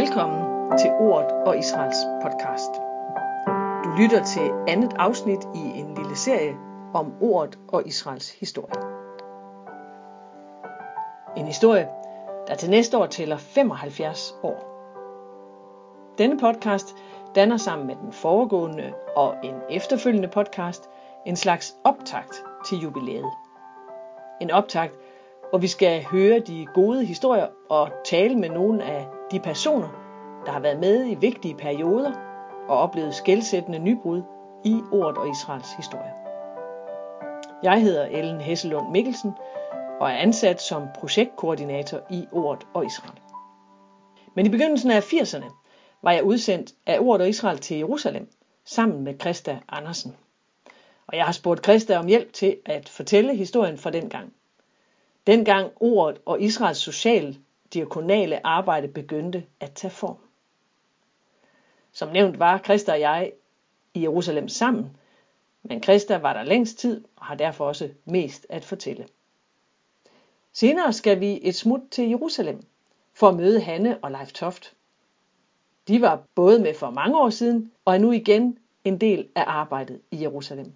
Velkommen til Ordet og Israels podcast. Du lytter til andet afsnit i en lille serie om Ordet og Israels historie. En historie, der til næste år tæller 75 år. Denne podcast danner sammen med den foregående og en efterfølgende podcast en slags optakt til jubilæet. En optakt, hvor vi skal høre de gode historier og tale med nogle af de personer, der har været med i vigtige perioder og oplevet skældsættende nybrud i ordet og Israels historie. Jeg hedder Ellen Hesselund Mikkelsen og er ansat som projektkoordinator i Ordet og Israel. Men i begyndelsen af 80'erne var jeg udsendt af Ordet og Israel til Jerusalem sammen med Christa Andersen. Og jeg har spurgt Christa om hjælp til at fortælle historien fra den gang. Dengang ordet og Israels social diakonale arbejde begyndte at tage form. Som nævnt var Krista og jeg i Jerusalem sammen, men Krista var der længst tid og har derfor også mest at fortælle. Senere skal vi et smut til Jerusalem for at møde Hanne og Leif Toft. De var både med for mange år siden og er nu igen en del af arbejdet i Jerusalem.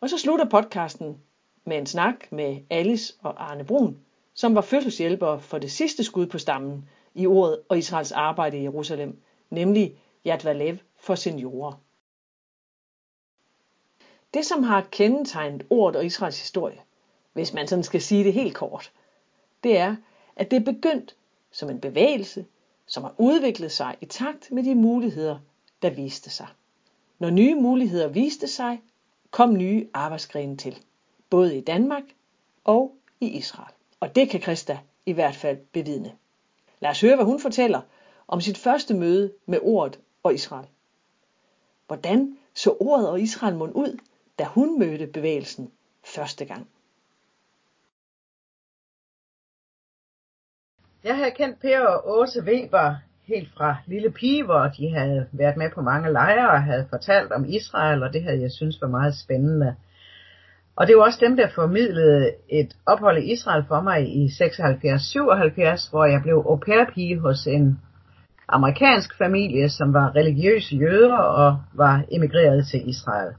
Og så slutter podcasten med en snak med Alice og Arne Brun, som var fødselshjælper for det sidste skud på stammen i ordet og Israels arbejde i Jerusalem, nemlig Yad Valev for seniorer. Det, som har kendetegnet ordet og Israels historie, hvis man sådan skal sige det helt kort, det er, at det er begyndt som en bevægelse, som har udviklet sig i takt med de muligheder, der viste sig. Når nye muligheder viste sig, kom nye arbejdsgrene til, både i Danmark og i Israel. Og det kan Krista i hvert fald bevidne. Lad os høre, hvad hun fortæller om sit første møde med ordet og Israel. Hvordan så ordet og Israel mund ud, da hun mødte bevægelsen første gang? Jeg havde kendt Per og Åse Weber helt fra lille pige, hvor de havde været med på mange lejre og havde fortalt om Israel, og det havde jeg synes var meget spændende. Og det var også dem, der formidlede et ophold i Israel for mig i 76-77, hvor jeg blev au pair-pige hos en amerikansk familie, som var religiøse jøder og var emigreret til Israel.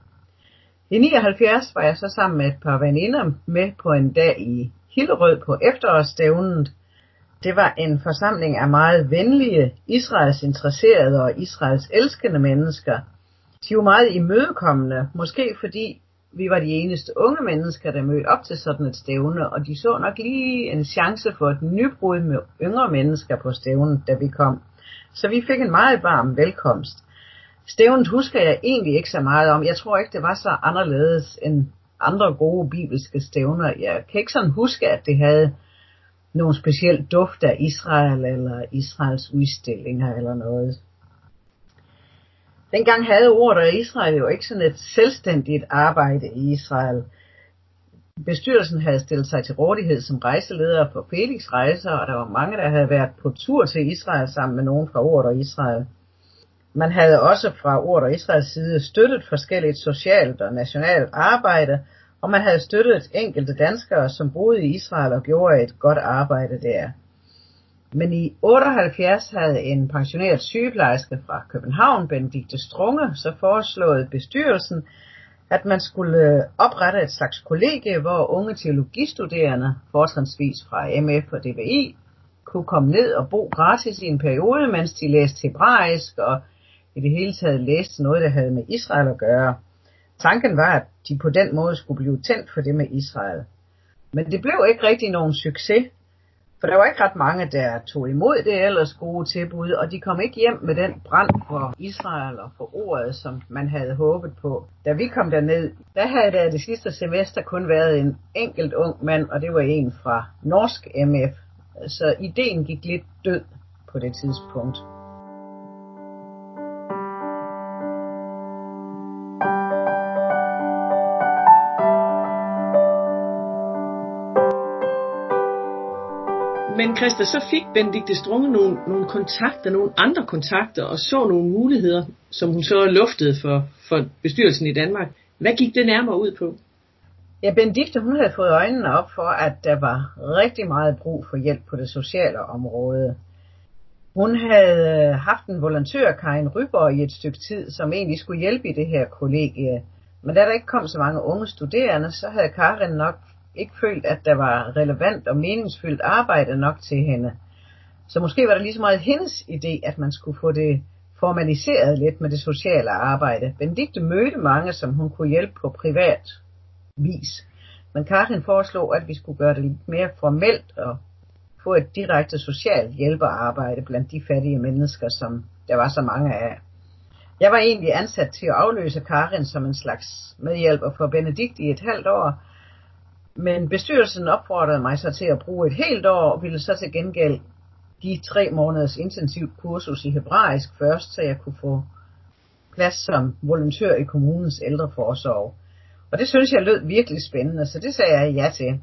I 79 var jeg så sammen med et par veninder med på en dag i Hillerød på efterårsstævnet. Det var en forsamling af meget venlige, Israels interesserede og Israels elskende mennesker. De var meget imødekommende, måske fordi vi var de eneste unge mennesker, der mødte op til sådan et stævne, og de så nok lige en chance for et nybrud med yngre mennesker på stævnet, da vi kom. Så vi fik en meget varm velkomst. Stævnet husker jeg egentlig ikke så meget om. Jeg tror ikke, det var så anderledes end andre gode bibelske stævner. Jeg kan ikke sådan huske, at det havde nogen speciel duft af Israel eller Israels udstillinger eller noget. Dengang havde ordet af Israel jo ikke sådan et selvstændigt arbejde i Israel. Bestyrelsen havde stillet sig til rådighed som rejseleder på Felix rejser, og der var mange, der havde været på tur til Israel sammen med nogen fra ordet og Israel. Man havde også fra ordet og Israels side støttet forskelligt socialt og nationalt arbejde, og man havde støttet enkelte danskere, som boede i Israel og gjorde et godt arbejde der. Men i 78 havde en pensioneret sygeplejerske fra København, Benedikte Strunge, så foreslået bestyrelsen, at man skulle øh, oprette et slags kollegie, hvor unge teologistuderende, fortrinsvis fra MF og DVI, kunne komme ned og bo gratis i en periode, mens de læste hebraisk og i det hele taget læste noget, der havde med Israel at gøre. Tanken var, at de på den måde skulle blive tændt for det med Israel. Men det blev ikke rigtig nogen succes, for der var ikke ret mange, der tog imod det ellers gode tilbud, og de kom ikke hjem med den brand for Israel og for ordet, som man havde håbet på. Da vi kom derned, der havde der det sidste semester kun været en enkelt ung mand, og det var en fra Norsk MF. Så ideen gik lidt død på det tidspunkt. Men Christa, så fik Benedikte Strunge nogle, nogle kontakter, nogle andre kontakter, og så nogle muligheder, som hun så luftede for, for bestyrelsen i Danmark. Hvad gik det nærmere ud på? Ja, Benedikte, hun havde fået øjnene op for, at der var rigtig meget brug for hjælp på det sociale område. Hun havde haft en volontør, Karin Ryborg, i et stykke tid, som egentlig skulle hjælpe i det her kollegie. Men da der ikke kom så mange unge studerende, så havde Karin nok ikke følt, at der var relevant og meningsfyldt arbejde nok til hende. Så måske var det lige så meget hendes idé, at man skulle få det formaliseret lidt med det sociale arbejde. Benedikte mødte mange, som hun kunne hjælpe på privat vis. Men Karin foreslog, at vi skulle gøre det lidt mere formelt og få et direkte socialt hjælperarbejde blandt de fattige mennesker, som der var så mange af. Jeg var egentlig ansat til at afløse Karin som en slags medhjælper for Benedikt i et halvt år, men bestyrelsen opfordrede mig så til at bruge et helt år, og ville så til gengæld give tre måneders intensivt kursus i hebraisk først, så jeg kunne få plads som volontør i kommunens ældreforsorg. Og det synes jeg lød virkelig spændende, så det sagde jeg ja til.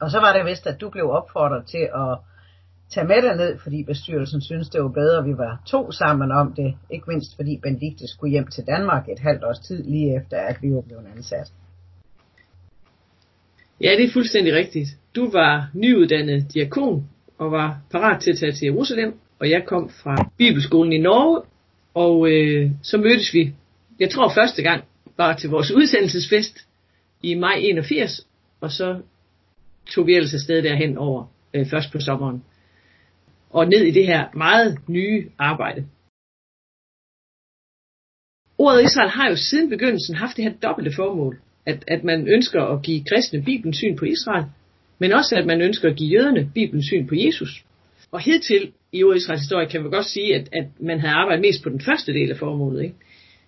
Og så var det vist, at du blev opfordret til at tage med dig ned, fordi bestyrelsen synes det var bedre, at vi var to sammen om det. Ikke mindst fordi Benedikte skulle hjem til Danmark et halvt års tid lige efter, at vi var blevet ansat. Ja, det er fuldstændig rigtigt. Du var nyuddannet diakon og var parat til at tage til Jerusalem, og jeg kom fra Bibelskolen i Norge, og øh, så mødtes vi, jeg tror første gang, bare til vores udsendelsesfest i maj 81, og så tog vi ellers afsted derhen over øh, først på sommeren, og ned i det her meget nye arbejde. Ordet Israel har jo siden begyndelsen haft det her dobbelte formål, at, at man ønsker at give kristne Bibelens syn på Israel, men også at man ønsker at give jøderne Bibelens syn på Jesus. Og hidtil i Israels historie kan vi godt sige, at, at man havde arbejdet mest på den første del af formålet. Ikke?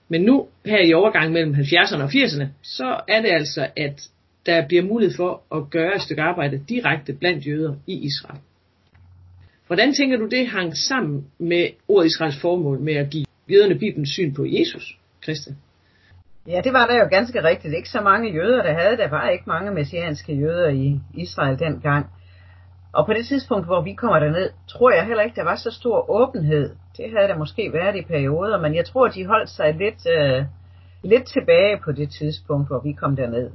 Men nu, her i overgangen mellem 70'erne og 80'erne, så er det altså, at der bliver mulighed for at gøre et stykke arbejde direkte blandt jøder i Israel. Hvordan tænker du, det hang sammen med ordet Israels formål med at give jøderne Bibelens syn på Jesus, Christian? Ja, det var der jo ganske rigtigt. Ikke så mange jøder, der havde. Der var ikke mange messianske jøder i Israel dengang. Og på det tidspunkt, hvor vi kommer derned, tror jeg heller ikke, der var så stor åbenhed. Det havde der måske været i perioder, men jeg tror, de holdt sig lidt, øh, lidt tilbage på det tidspunkt, hvor vi kom derned.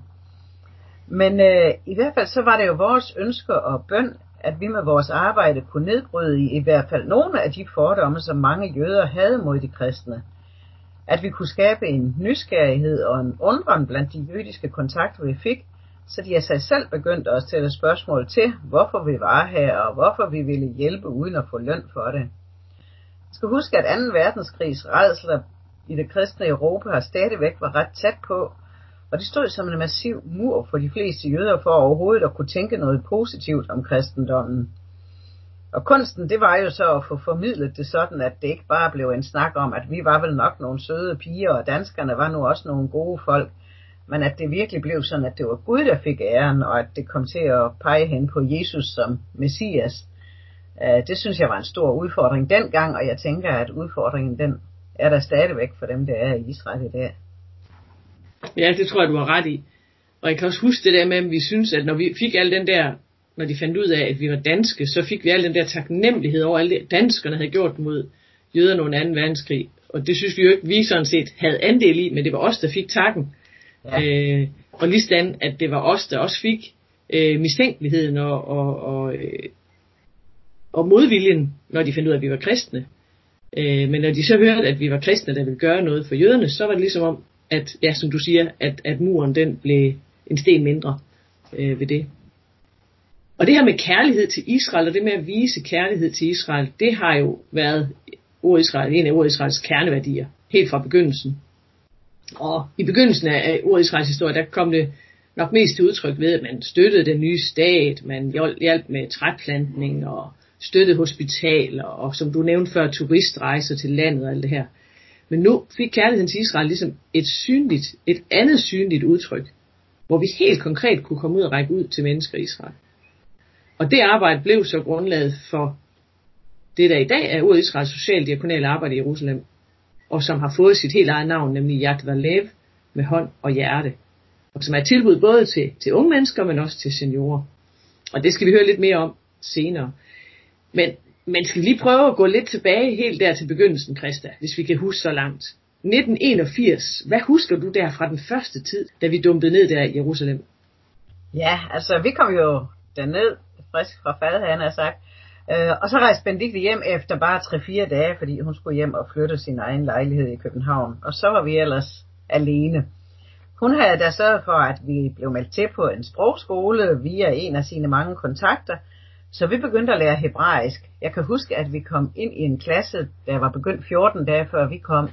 Men øh, i hvert fald så var det jo vores ønsker og bøn, at vi med vores arbejde kunne nedbryde i, i hvert fald nogle af de fordomme, som mange jøder havde mod de kristne at vi kunne skabe en nysgerrighed og en undren blandt de jødiske kontakter, vi fik, så de af sig selv begyndte at stille spørgsmål til, hvorfor vi var her, og hvorfor vi ville hjælpe uden at få løn for det. Jeg skal huske, at 2. verdenskrigs redsler i det kristne Europa har stadigvæk var ret tæt på, og det stod som en massiv mur for de fleste jøder for overhovedet at kunne tænke noget positivt om kristendommen. Og kunsten, det var jo så at få formidlet det sådan, at det ikke bare blev en snak om, at vi var vel nok nogle søde piger, og danskerne var nu også nogle gode folk, men at det virkelig blev sådan, at det var Gud, der fik æren, og at det kom til at pege hen på Jesus som Messias. Øh, det synes jeg var en stor udfordring dengang, og jeg tænker, at udfordringen den er der stadigvæk for dem, der er i Israel i dag. Ja, det tror jeg, du har ret i. Og jeg kan også huske det der med, at vi synes, at når vi fik al den der når de fandt ud af, at vi var danske, så fik vi al den der taknemmelighed over alt det, danskerne havde gjort mod jøderne under 2. verdenskrig. Og det synes vi jo ikke, vi sådan set havde andel i, men det var os, der fik takken. Ja. Øh, og ligesådan, at det var os, der også fik øh, mistænkeligheden og, og, og, øh, og modviljen, når de fandt ud af, at vi var kristne. Øh, men når de så hørte, at vi var kristne, der ville gøre noget for jøderne, så var det ligesom om, at, ja, som du siger, at, at muren den blev en sten mindre øh, ved det. Og det her med kærlighed til Israel, og det med at vise kærlighed til Israel, det har jo været ord Israel, en af ord Israels kerneværdier, helt fra begyndelsen. Og i begyndelsen af ord Israels historie, der kom det nok mest til udtryk ved, at man støttede den nye stat, man hjalp med træplantning og støttede hospitaler, og som du nævnte før, turistrejser til landet og alt det her. Men nu fik kærligheden til Israel ligesom et synligt, et andet synligt udtryk, hvor vi helt konkret kunne komme ud og række ud til mennesker i Israel. Og det arbejde blev så grundlaget for det, der i dag er ordet Israels socialdiakonale arbejde i Jerusalem, og som har fået sit helt eget navn, nemlig Yad Valev, med hånd og hjerte, og som er tilbud både til, til unge mennesker, men også til seniorer. Og det skal vi høre lidt mere om senere. Men, men skal vi lige prøve at gå lidt tilbage helt der til begyndelsen, Christa, hvis vi kan huske så langt. 1981, hvad husker du der fra den første tid, da vi dumpede ned der i Jerusalem? Ja, altså vi kom jo derned frisk fra fad, han har sagt. Øh, og så rejste Benedikte hjem efter bare 3-4 dage, fordi hun skulle hjem og flytte sin egen lejlighed i København. Og så var vi ellers alene. Hun havde da sørget for, at vi blev meldt til på en sprogskole via en af sine mange kontakter, så vi begyndte at lære hebraisk. Jeg kan huske, at vi kom ind i en klasse, der var begyndt 14 dage før vi kom,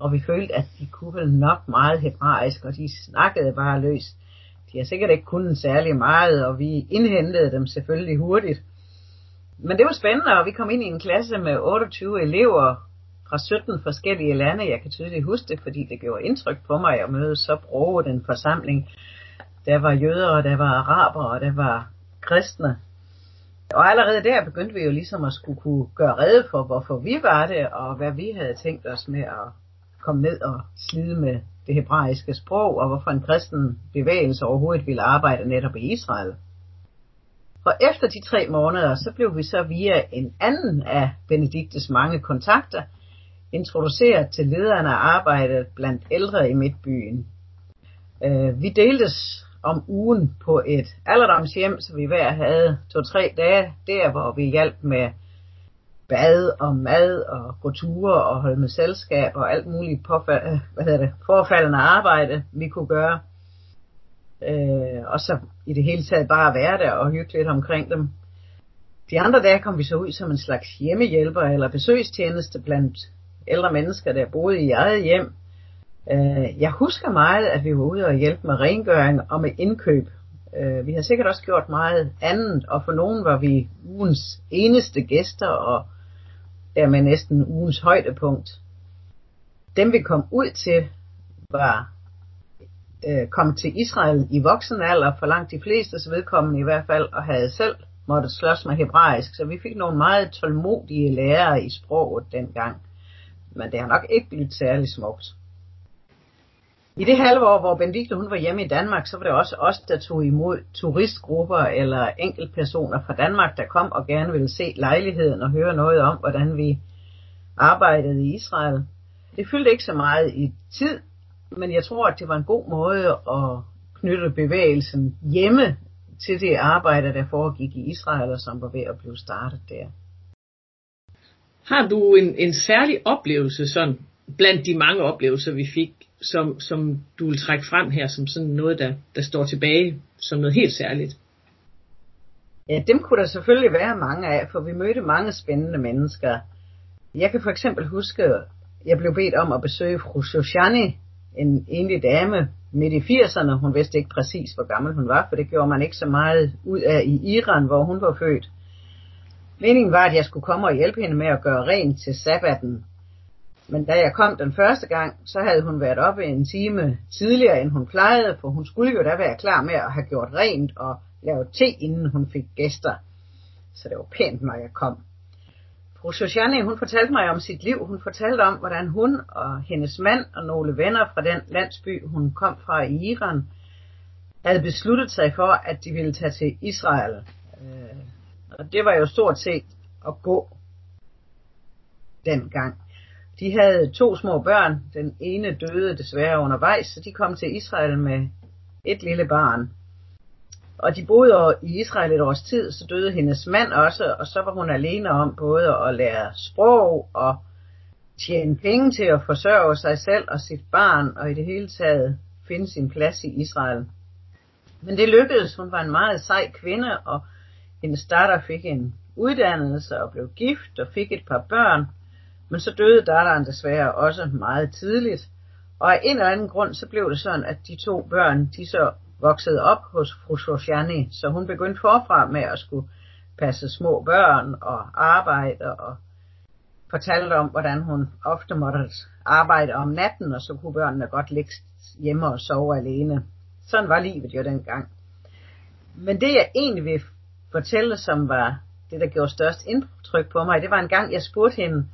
og vi følte, at de kunne vel nok meget hebraisk, og de snakkede bare løs. De har sikkert ikke kunnet særlig meget, og vi indhentede dem selvfølgelig hurtigt. Men det var spændende, og vi kom ind i en klasse med 28 elever fra 17 forskellige lande. Jeg kan tydeligt huske det, fordi det gjorde indtryk på mig at møde så broget en forsamling. Der var jøder, og der var araber, og der var kristne. Og allerede der begyndte vi jo ligesom at skulle kunne gøre rede for, hvorfor vi var det, og hvad vi havde tænkt os med at komme ned og slide med det hebraiske sprog, og hvorfor en kristen bevægelse overhovedet ville arbejde netop i Israel. Og efter de tre måneder, så blev vi så via en anden af Benediktes mange kontakter introduceret til lederen af arbejdet blandt ældre i Midtbyen. Øh, vi deltes om ugen på et alderdomshjem, så vi hver havde to-tre dage der, hvor vi hjalp med bad og mad og gå ture og holde med selskab og alt muligt påfald, øh, hvad hedder det, forfaldende arbejde, vi kunne gøre. Øh, og så i det hele taget bare være der og hygge lidt omkring dem. De andre dage kom vi så ud som en slags hjemmehjælper eller besøgstjeneste blandt ældre mennesker, der boede i eget hjem. Øh, jeg husker meget, at vi var ude og hjælpe med rengøring og med indkøb. Øh, vi har sikkert også gjort meget andet, og for nogen var vi ugens eneste gæster, og dermed næsten ugens højdepunkt. Dem vi kom ud til var øh, kom til Israel i voksen alder, for langt de fleste vedkommende i hvert fald, og havde selv måtte slås med hebraisk, så vi fik nogle meget tålmodige lærere i sproget dengang. Men det har nok ikke blivet særlig smukt. I det halve år, hvor Benedikte hun var hjemme i Danmark, så var det også os, der tog imod turistgrupper eller enkeltpersoner fra Danmark, der kom og gerne ville se lejligheden og høre noget om, hvordan vi arbejdede i Israel. Det fyldte ikke så meget i tid, men jeg tror, at det var en god måde at knytte bevægelsen hjemme til det arbejde, der foregik i Israel, og som var ved at blive startet der. Har du en, en særlig oplevelse sådan, blandt de mange oplevelser, vi fik, som, som du vil trække frem her, som sådan noget, der, der står tilbage som noget helt særligt? Ja, dem kunne der selvfølgelig være mange af, for vi mødte mange spændende mennesker. Jeg kan for eksempel huske, jeg blev bedt om at besøge fru Shoshani, en enlig dame midt i 80'erne. Hun vidste ikke præcis, hvor gammel hun var, for det gjorde man ikke så meget ud af i Iran, hvor hun var født. Meningen var, at jeg skulle komme og hjælpe hende med at gøre rent til sabbaten. Men da jeg kom den første gang, så havde hun været oppe en time tidligere, end hun plejede, for hun skulle jo da være klar med at have gjort rent og lavet te, inden hun fik gæster. Så det var pænt, når jeg kom. Fru Shoshani, hun fortalte mig om sit liv. Hun fortalte om, hvordan hun og hendes mand og nogle venner fra den landsby, hun kom fra i Iran, havde besluttet sig for, at de ville tage til Israel. Øh, og det var jo stort set at gå dengang. De havde to små børn. Den ene døde desværre undervejs, så de kom til Israel med et lille barn. Og de boede i Israel et års tid, så døde hendes mand også, og så var hun alene om både at lære sprog og tjene penge til at forsørge sig selv og sit barn, og i det hele taget finde sin plads i Israel. Men det lykkedes. Hun var en meget sej kvinde, og hendes datter fik en uddannelse og blev gift og fik et par børn. Men så døde datteren desværre også meget tidligt. Og af en eller anden grund, så blev det sådan, at de to børn, de så voksede op hos fru Shoshani, så hun begyndte forfra med at skulle passe små børn og arbejde og fortalte om, hvordan hun ofte måtte arbejde om natten, og så kunne børnene godt ligge hjemme og sove alene. Sådan var livet jo dengang. Men det jeg egentlig vil fortælle, som var det, der gjorde størst indtryk på mig, det var en gang, jeg spurgte hende,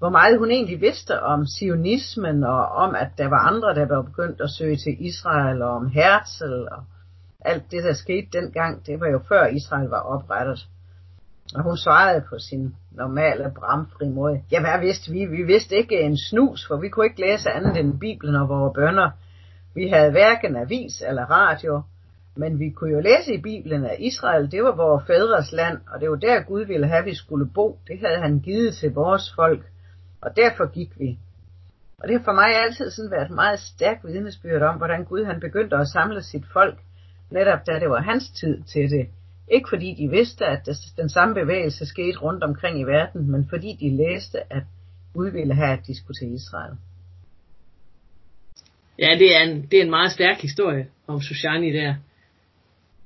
hvor meget hun egentlig vidste om sionismen, og om, at der var andre, der var begyndt at søge til Israel, og om Herzl, og alt det, der skete dengang, det var jo før Israel var oprettet. Og hun svarede på sin normale bramfri måde. Ja, hvad vidste vi? Vi vidste ikke en snus, for vi kunne ikke læse andet end Bibelen og vores bønder. Vi havde hverken avis eller radio, Men vi kunne jo læse i Bibelen, at Israel, det var vores fædres land, og det var der Gud ville have, at vi skulle bo. Det havde han givet til vores folk, og derfor gik vi. Og det har for mig altid sådan været et meget stærkt vidnesbyrd om, hvordan Gud han begyndte at samle sit folk, netop da det var hans tid til det. Ikke fordi de vidste, at den samme bevægelse skete rundt omkring i verden, men fordi de læste, at Gud ville have, at de skulle til Israel. Ja, det er en, det er en meget stærk historie om Sushani der.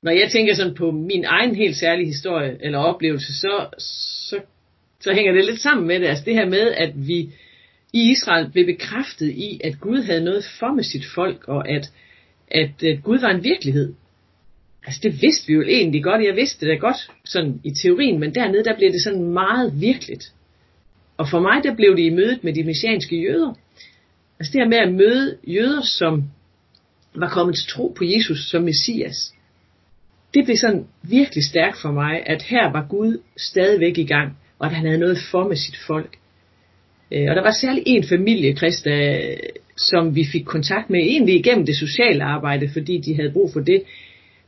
Når jeg tænker sådan på min egen helt særlige historie eller oplevelse, så, så, så hænger det lidt sammen med det. Altså det her med, at vi i Israel blev bekræftet i, at Gud havde noget for med sit folk, og at, at, at Gud var en virkelighed. Altså det vidste vi jo egentlig godt, jeg vidste det da godt sådan i teorien, men dernede der blev det sådan meget virkeligt. Og for mig der blev det i mødet med de messianske jøder. Altså det her med at møde jøder, som var kommet til tro på Jesus som Messias. Det blev sådan virkelig stærkt for mig, at her var Gud stadigvæk i gang, og at han havde noget for med sit folk. Øh, og der var særlig en familie, Christa, som vi fik kontakt med, egentlig igennem det sociale arbejde, fordi de havde brug for det.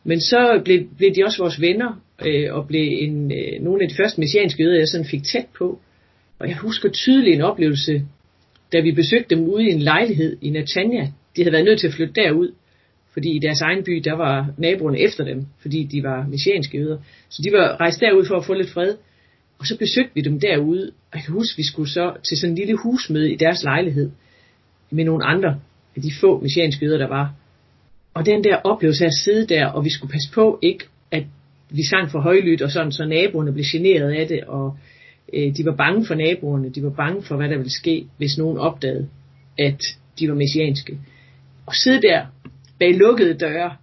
Men så blev, blev de også vores venner, øh, og blev en, øh, nogle af de første messianske jøder, jeg sådan fik tæt på. Og jeg husker tydeligt en oplevelse, da vi besøgte dem ude i en lejlighed i Natania. De havde været nødt til at flytte derud, fordi i deres egen by, der var naboerne efter dem, fordi de var messianske jøder. Så de var rejst derud for at få lidt fred. Og så besøgte vi dem derude, og jeg kan huske, vi skulle så til sådan en lille husmøde i deres lejlighed, med nogle andre af de få messianske jøder, der var. Og den der oplevelse af at sidde der, og vi skulle passe på ikke, at vi sang for højlydt og sådan, så naboerne blev generet af det, og øh, de var bange for naboerne, de var bange for, hvad der ville ske, hvis nogen opdagede, at de var messianske. Og sidde der bag lukkede døre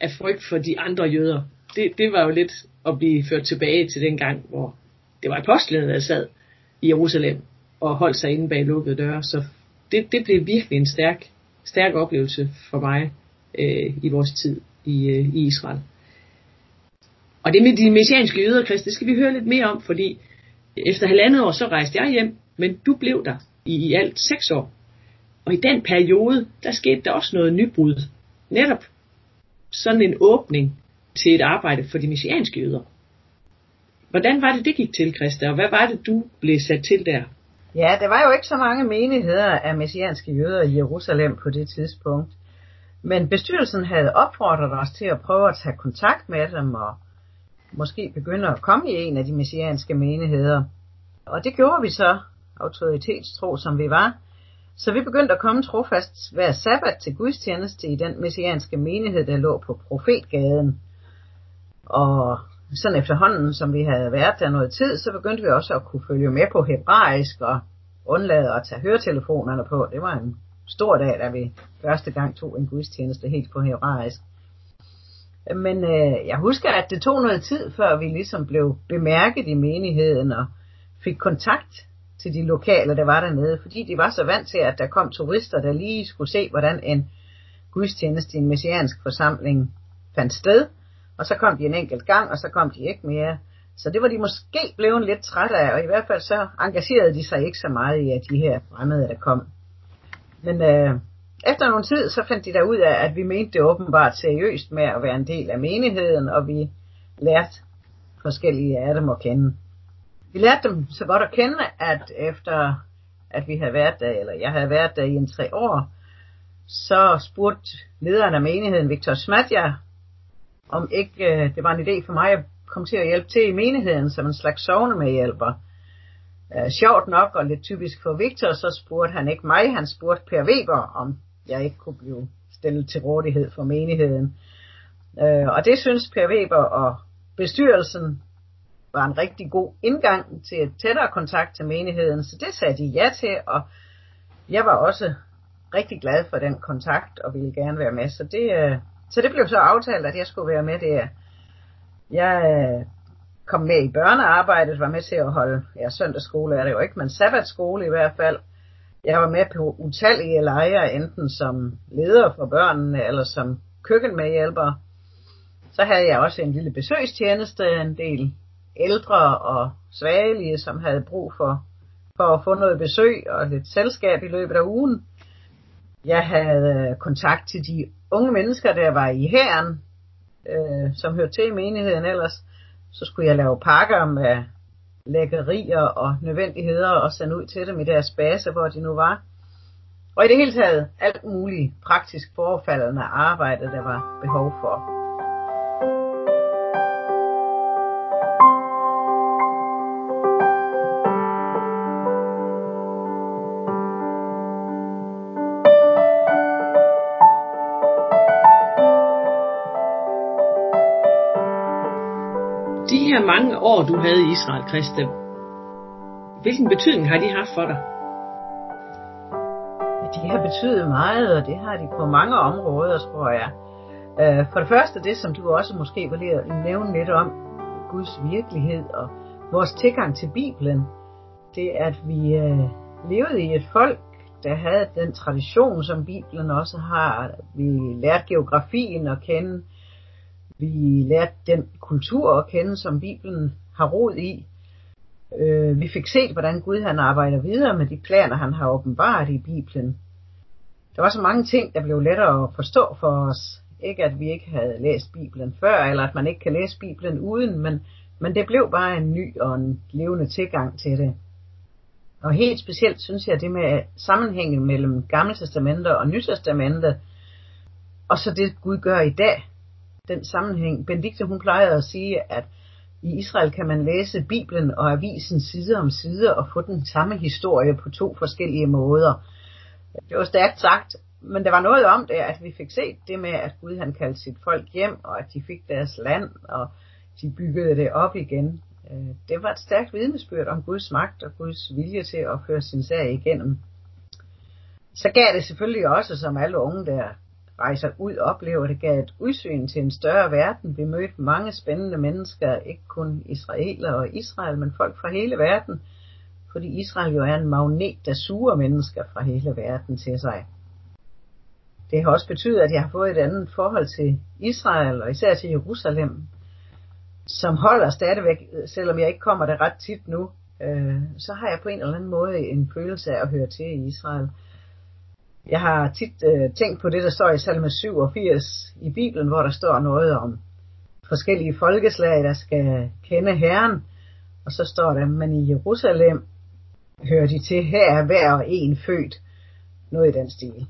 af frygt for de andre jøder, det, det var jo lidt at blive ført tilbage til den gang, hvor det var apostlene, der sad i Jerusalem og holdt sig inde bag lukkede døre. Så det, det blev virkelig en stærk, stærk oplevelse for mig øh, i vores tid i, øh, i Israel. Og det med de messianske jøder, Krist, det skal vi høre lidt mere om, fordi efter halvandet år, så rejste jeg hjem, men du blev der i, i alt seks år. Og i den periode, der skete der også noget nybrud. Netop sådan en åbning til et arbejde for de messianske jøder. Hvordan var det, det gik til, Christa, og hvad var det, du blev sat til der? Ja, der var jo ikke så mange menigheder af messianske jøder i Jerusalem på det tidspunkt. Men bestyrelsen havde opfordret os til at prøve at tage kontakt med dem og måske begynde at komme i en af de messianske menigheder. Og det gjorde vi så, autoritetstro som vi var. Så vi begyndte at komme trofast hver sabbat til gudstjeneste i den messianske menighed, der lå på Profetgaden. Og sådan efterhånden, som vi havde været der noget tid, så begyndte vi også at kunne følge med på hebraisk og undlade at tage høretelefonerne på. Det var en stor dag, da vi første gang tog en gudstjeneste helt på hebraisk. Men øh, jeg husker, at det tog noget tid, før vi ligesom blev bemærket i menigheden og fik kontakt til de lokale, der var dernede, fordi de var så vant til, at der kom turister, der lige skulle se, hvordan en gudstjeneste i en messiansk forsamling fandt sted. Og så kom de en enkelt gang, og så kom de ikke mere. Så det var de måske blevet lidt trætte af, og i hvert fald så engagerede de sig ikke så meget i, at de her fremmede, der kom. Men øh, efter nogle tid, så fandt de der ud af, at vi mente det åbenbart seriøst med at være en del af menigheden, og vi lærte forskellige af dem at kende. Vi lærte dem så godt at kende, at efter at vi havde været der, eller jeg havde været der i en tre år, så spurgte lederen af menigheden, Victor Smadja, om ikke øh, det var en idé for mig at komme til at hjælpe til i menigheden som en slags sovne med hjælper. Øh, sjovt nok og lidt typisk for Victor, så spurgte han ikke mig, han spurgte Per Weber, om jeg ikke kunne blive stillet til rådighed for menigheden. Øh, og det synes Per Weber og bestyrelsen var en rigtig god indgang til et tættere kontakt til menigheden, så det sagde de ja til, og jeg var også rigtig glad for den kontakt og ville gerne være med, så det, øh, så det blev så aftalt, at jeg skulle være med der. Jeg øh, kom med i børnearbejdet, var med til at holde, ja søndagsskole er det jo ikke, men sabbatskole i hvert fald. Jeg var med på utallige lejre, enten som leder for børnene, eller som køkkenmedhjælper. Så havde jeg også en lille besøgstjeneste, en del ældre og svagelige, som havde brug for, for at få noget besøg og lidt selskab i løbet af ugen. Jeg havde øh, kontakt til de unge mennesker, der var i hæren, øh, som hørte til i menigheden ellers. Så skulle jeg lave pakker med lækkerier og nødvendigheder og sende ud til dem i deres base, hvor de nu var. Og i det hele taget alt muligt praktisk forfaldende arbejde, der var behov for. De her mange år, du havde i Israel, Christian, hvilken betydning har de haft for dig? De har betydet meget, og det har de på mange områder, tror jeg. Øh, for det første det, som du også måske var lige at nævne lidt om, Guds virkelighed og vores tilgang til Bibelen. Det at vi øh, levede i et folk, der havde den tradition, som Bibelen også har. Vi lærte geografien at kende. Vi lærte den kultur at kende, som Bibelen har rod i. Øh, vi fik set, hvordan Gud han arbejder videre med de planer, han har åbenbart i Bibelen. Der var så mange ting, der blev lettere at forstå for os. Ikke at vi ikke havde læst Bibelen før, eller at man ikke kan læse Bibelen uden, men, men det blev bare en ny og en levende tilgang til det. Og helt specielt synes jeg det med sammenhængen mellem Gamle Testamente og Nye Testamente, og så det Gud gør i dag, den sammenhæng. Benedikte hun plejede at sige, at i Israel kan man læse Bibelen og avisen side om side og få den samme historie på to forskellige måder. Det var stærkt sagt, men der var noget om det, at vi fik set det med, at Gud han kaldte sit folk hjem, og at de fik deres land, og de byggede det op igen. Øh, det var et stærkt vidnesbyrd om Guds magt og Guds vilje til at føre sin sag igennem. Så gav det selvfølgelig også, som alle unge der rejser ud oplever, det gav et udsyn til en større verden. Vi mødte mange spændende mennesker, ikke kun israeler og Israel, men folk fra hele verden, fordi Israel jo er en magnet, der suger mennesker fra hele verden til sig. Det har også betydet, at jeg har fået et andet forhold til Israel, og især til Jerusalem, som holder stadigvæk, selvom jeg ikke kommer der ret tit nu, øh, så har jeg på en eller anden måde en følelse af at høre til i Israel. Jeg har tit øh, tænkt på det, der står i salme 87 i Bibelen, hvor der står noget om forskellige folkeslag, der skal kende Herren. Og så står der, men i Jerusalem hører de til, her er hver og en født. Noget i den stil.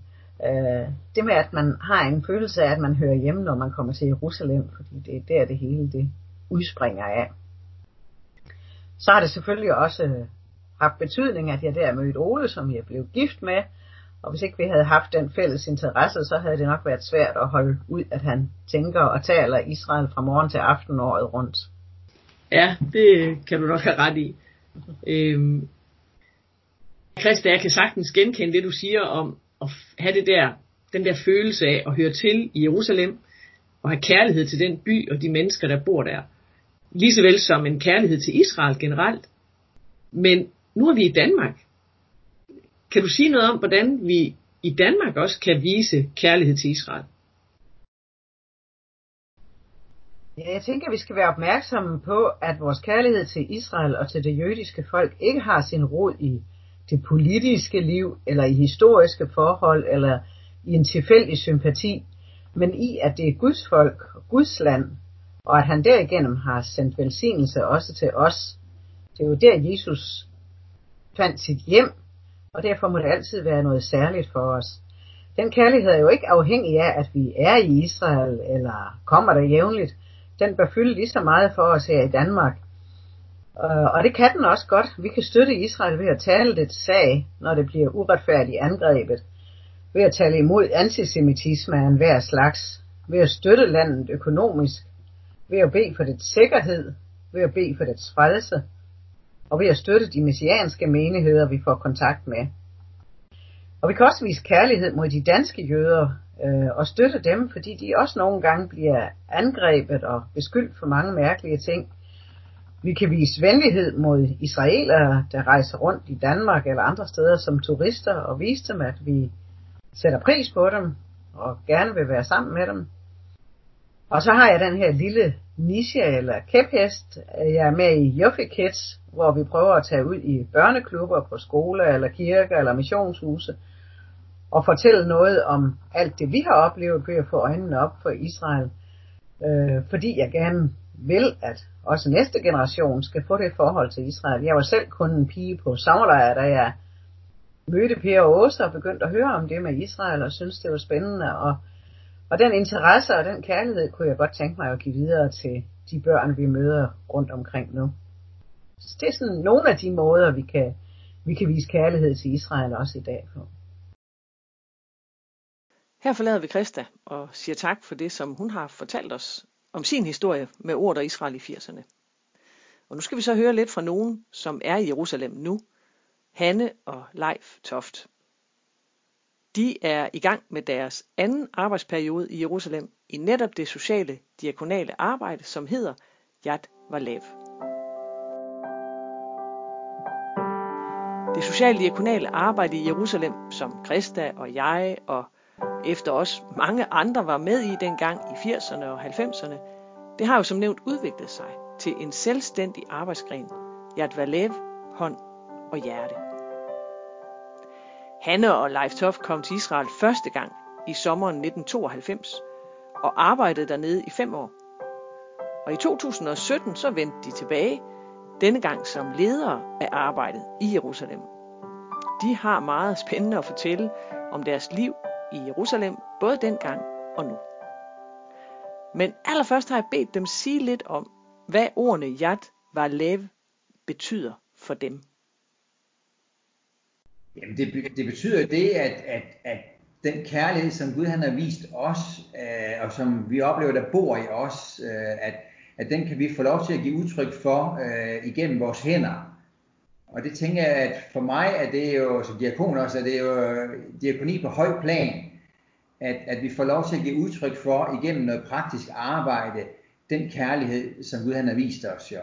Øh, det med, at man har en følelse af, at man hører hjemme, når man kommer til Jerusalem, fordi det er der, det hele det udspringer af. Så har det selvfølgelig også øh, haft betydning, at jeg der mødte Ole, som jeg blev gift med, og hvis ikke vi havde haft den fælles interesse, så havde det nok været svært at holde ud, at han tænker og taler Israel fra morgen til aften året rundt. Ja, det kan du nok have ret i. Øhm, Christa, jeg kan sagtens genkende det, du siger om at have det der, den der følelse af at høre til i Jerusalem, og have kærlighed til den by og de mennesker, der bor der. Ligeså vel som en kærlighed til Israel generelt. Men nu er vi i Danmark, kan du sige noget om, hvordan vi i Danmark også kan vise kærlighed til Israel? Ja, jeg tænker, at vi skal være opmærksomme på, at vores kærlighed til Israel og til det jødiske folk ikke har sin rod i det politiske liv, eller i historiske forhold, eller i en tilfældig sympati, men i, at det er Guds folk Guds land, og at han derigennem har sendt velsignelse også til os. Det er jo der, Jesus fandt sit hjem, og derfor må det altid være noget særligt for os. Den kærlighed er jo ikke afhængig af, at vi er i Israel eller kommer der jævnligt. Den bør fylde lige så meget for os her i Danmark. Øh, og det kan den også godt. Vi kan støtte Israel ved at tale det sag, når det bliver uretfærdigt angrebet. Ved at tale imod antisemitisme af enhver slags. Ved at støtte landet økonomisk. Ved at bede for dets sikkerhed. Ved at bede for dets frelse og ved at støtte de messianske menigheder, vi får kontakt med. Og vi kan også vise kærlighed mod de danske jøder øh, og støtte dem, fordi de også nogle gange bliver angrebet og beskyldt for mange mærkelige ting. Vi kan vise venlighed mod israelere, der rejser rundt i Danmark eller andre steder som turister, og vise dem, at vi sætter pris på dem og gerne vil være sammen med dem. Og så har jeg den her lille niche eller kæphest. Jeg er med i Joffe Kids, hvor vi prøver at tage ud i børneklubber på skoler eller kirker eller missionshuse og fortælle noget om alt det, vi har oplevet ved at få øjnene op for Israel. øh, fordi jeg gerne vil, at også næste generation skal få det forhold til Israel. Jeg var selv kun en pige på sommerlejr, da jeg mødte Per og Åse og begyndte at høre om det med Israel og synes det var spændende. Og, og den interesse og den kærlighed kunne jeg godt tænke mig at give videre til de børn, vi møder rundt omkring nu. Så det er sådan nogle af de måder, vi kan, vi kan vise kærlighed til Israel også i dag på. Her forlader vi Krista og siger tak for det, som hun har fortalt os om sin historie med ord og Israel i 80'erne. Og nu skal vi så høre lidt fra nogen, som er i Jerusalem nu. Hanne og Leif Toft. De er i gang med deres anden arbejdsperiode i Jerusalem i netop det sociale diakonale arbejde, som hedder Yad Valev. Det sociale diakonale arbejde i Jerusalem, som Krista og jeg og efter os mange andre var med i dengang i 80'erne og 90'erne, det har jo som nævnt udviklet sig til en selvstændig arbejdsgren, Yad Valev, hånd og hjerte. Hanne og Leif Tof kom til Israel første gang i sommeren 1992 og arbejdede dernede i fem år. Og i 2017 så vendte de tilbage, denne gang som ledere af arbejdet i Jerusalem. De har meget spændende at fortælle om deres liv i Jerusalem, både dengang og nu. Men allerførst har jeg bedt dem sige lidt om, hvad ordene Yad Valev betyder for dem. Jamen det, det betyder det, at, at, at den kærlighed, som Gud han har vist os, øh, og som vi oplever, der bor i os, øh, at, at den kan vi få lov til at give udtryk for øh, igennem vores hænder. Og det tænker jeg, at for mig er det jo, som diakon også, er det jo diakoni på høj plan, at, at vi får lov til at give udtryk for igennem noget praktisk arbejde, den kærlighed, som Gud han har vist os. Jo.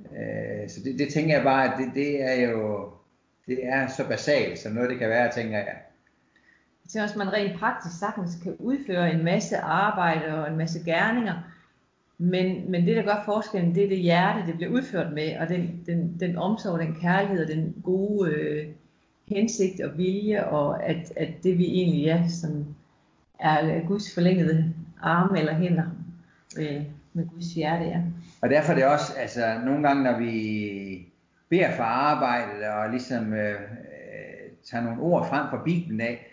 Øh, så det, det tænker jeg bare, at det, det er jo det er så basalt, som noget det kan være, tænker jeg. Jeg tænker også, at man rent praktisk sagtens kan udføre en masse arbejde og en masse gerninger, men, men det, der gør forskellen, det er det hjerte, det bliver udført med, og den, den, den omsorg, den kærlighed og den gode øh, hensigt og vilje, og at, at det vi egentlig er, som er Guds forlængede arme eller hænder øh, med Guds hjerte, ja. Og derfor er det også, altså nogle gange, når vi beder for arbejdet og ligesom øh, øh tager nogle ord frem fra Bibelen af,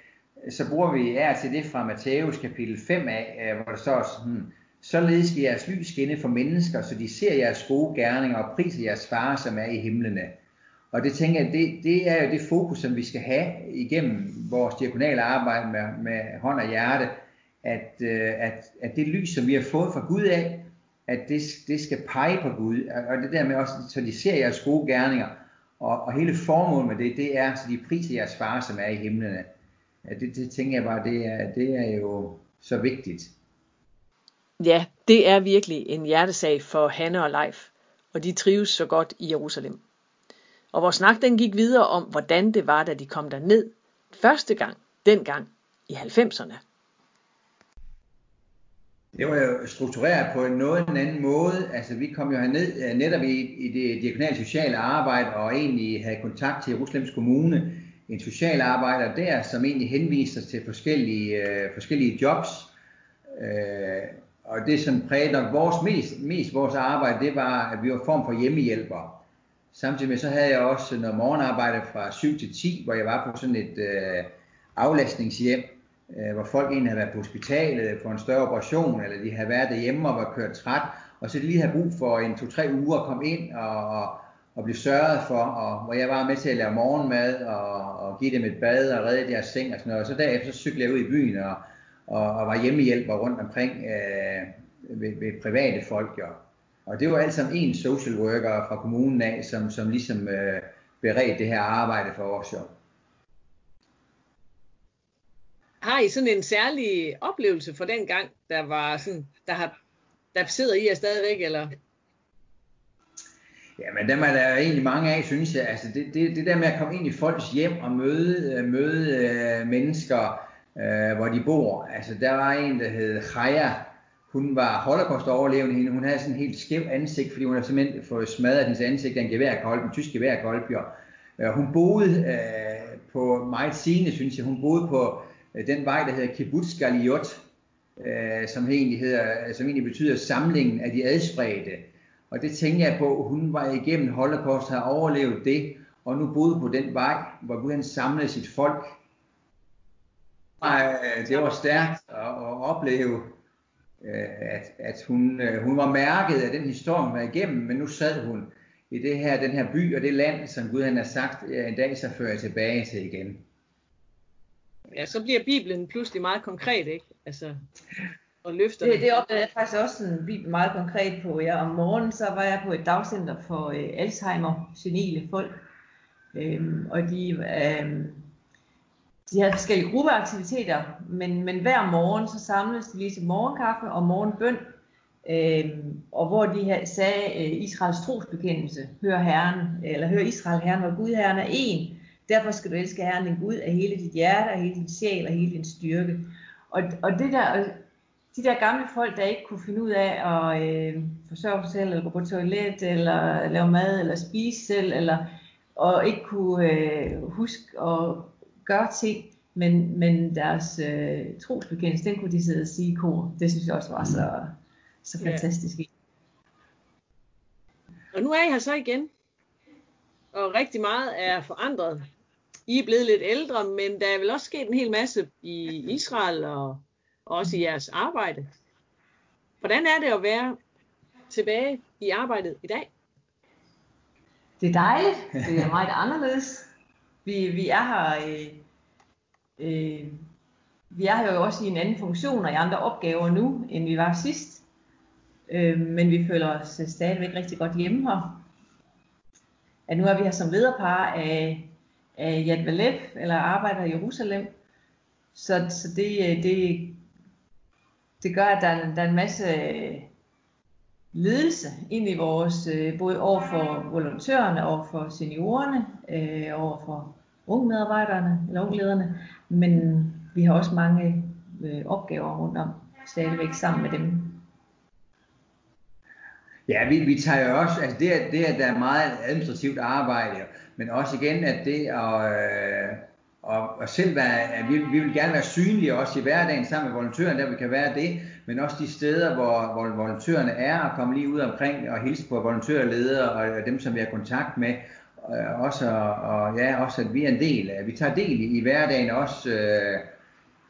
så bruger vi er til det fra Matthæus kapitel 5 af, øh, hvor der står sådan, således skal jeres lys skinne for mennesker, så de ser jeres gode gerninger og priser jeres far, som er i himlene. Og det tænker jeg, det, det er jo det fokus, som vi skal have igennem vores diakonale arbejde med, med hånd og hjerte, at, øh, at, at det lys, som vi har fået fra Gud af, at det, det skal pege på Gud, og det der med også, så de ser jeres gode gerninger, og, og hele formålet med det, det er, så de priser jeres far, som er i himlene. Ja, det, det tænker jeg bare, det er, det er jo så vigtigt. Ja, det er virkelig en hjertesag for Hanne og Leif, og de trives så godt i Jerusalem. Og vores snak den gik videre om, hvordan det var, da de kom der ned første gang, dengang i 90'erne. Det var jo struktureret på en noget en anden måde. Altså vi kom jo herned øh, netop i, i det diagonale sociale arbejde og egentlig havde kontakt til Jerusalems Kommune, en socialarbejder der, som egentlig henviste os til forskellige, øh, forskellige jobs. Øh, og det som prægede nok vores mest, mest vores arbejde, det var, at vi var form for hjemmehjælpere. Samtidig med så havde jeg også noget morgenarbejde fra 7 til 10, hvor jeg var på sådan et øh, aflastningshjem, øh, hvor folk egentlig havde været på hospitalet for en større operation, eller de havde været derhjemme og var kørt træt, og så de lige havde brug for en to-tre uger at komme ind og, og, og blive sørget for, og hvor jeg var med til at lave morgenmad og, og give dem et bad og redde deres seng og sådan noget. Og så derefter så cyklede jeg ud i byen og, og, og var hjemmehjælper rundt omkring øh, ved, ved private folk. Jo. Og det var alt sammen en social worker fra kommunen af, som, som ligesom øh, beredte det her arbejde for os. Jo. Har I sådan en særlig oplevelse for den gang, der var sådan, der har der sidder i jer stadigvæk, eller? Jamen, dem er der egentlig mange af, synes jeg. Altså det, det, det der med at komme ind i folks hjem og møde, øh, møde øh, mennesker, øh, hvor de bor. Altså der var en, der hed Chaya, hun var holocaust overlevende hende. Hun havde sådan en helt skæv ansigt, fordi hun havde simpelthen fået smadret hendes ansigt af en geværkolb, en tysk geværkolb. Uh, hun boede øh, på meget sine, synes jeg. Hun boede på Øh, den vej, der hedder Kibbutz Galiot, øh, som, egentlig hedder, som egentlig betyder samlingen af de adspredte. Og det tænker jeg på, hun var igennem Holocaust, har overlevet det, og nu boede på den vej, hvor Gud han samlede sit folk. Det var stærkt at, at opleve, øh, at, at hun, øh, hun var mærket af den historie, hun var igennem, men nu sad hun i det her, den her by og det land, som Gud han har sagt, en dag så fører jeg tilbage til igen. Ja, så bliver Bibelen pludselig meget konkret, ikke? Altså, og løfter det. Det opdagede jeg faktisk også en Bibel meget konkret på. Ja, om morgenen så var jeg på et dagcenter for øh, Alzheimer senile folk. Øhm, og de, øh, de havde forskellige gruppeaktiviteter, men, men hver morgen så samledes de lige til morgenkaffe og morgenbøn, øh, og hvor de her sagde øh, Israels trosbekendelse, hør Herren, eller hør Israel Herren, hvor Gud Herren er en, derfor skal du elske Herren din Gud af hele dit hjerte, af hele din sjæl og hele din styrke. Og, og det der, de der gamle folk, der ikke kunne finde ud af at øh, forsørge sig selv, eller gå på toilet, eller lave mad, eller spise selv, eller og ikke kunne øh, huske at gøre ting, men, men deres øh, trosbekendelse, den kunne de sidde og sige i kor. Det synes jeg også var så, så fantastisk. Yeah. Og nu er I her så igen, og rigtig meget er forandret. I er blevet lidt ældre, men der er vel også sket en hel masse i Israel og også i jeres arbejde. Hvordan er det at være tilbage i arbejdet i dag? Det er dejligt. Det er meget anderledes. Vi, vi er her øh, øh, vi er her jo også i en anden funktion og i andre opgaver nu, end vi var sidst. Øh, men vi føler os stadigvæk rigtig godt hjemme her. At nu er vi her som lederpar af, af Yad Valev, eller arbejder i Jerusalem. Så, så det, det, det gør, at der er, der er en masse øh, ledelse ind i vores, øh, både over for volontørerne, over for seniorerne, øh, over for unge medarbejderne, eller unge lederne, men vi har også mange øh, opgaver rundt om, stadigvæk sammen med dem. Ja, vi, vi tager jo også, altså det, det at der er meget administrativt arbejde, men også igen, at det at, øh, og, og selv være, at vi, vi vil gerne være synlige også i hverdagen sammen med volontørerne, der vi kan være det, men også de steder, hvor, hvor volontørerne er, og komme lige ud omkring og hilse på volontørledere og dem, som vi har kontakt med, øh, også, og ja, også at vi er en del af, vi tager del i, i hverdagen også øh,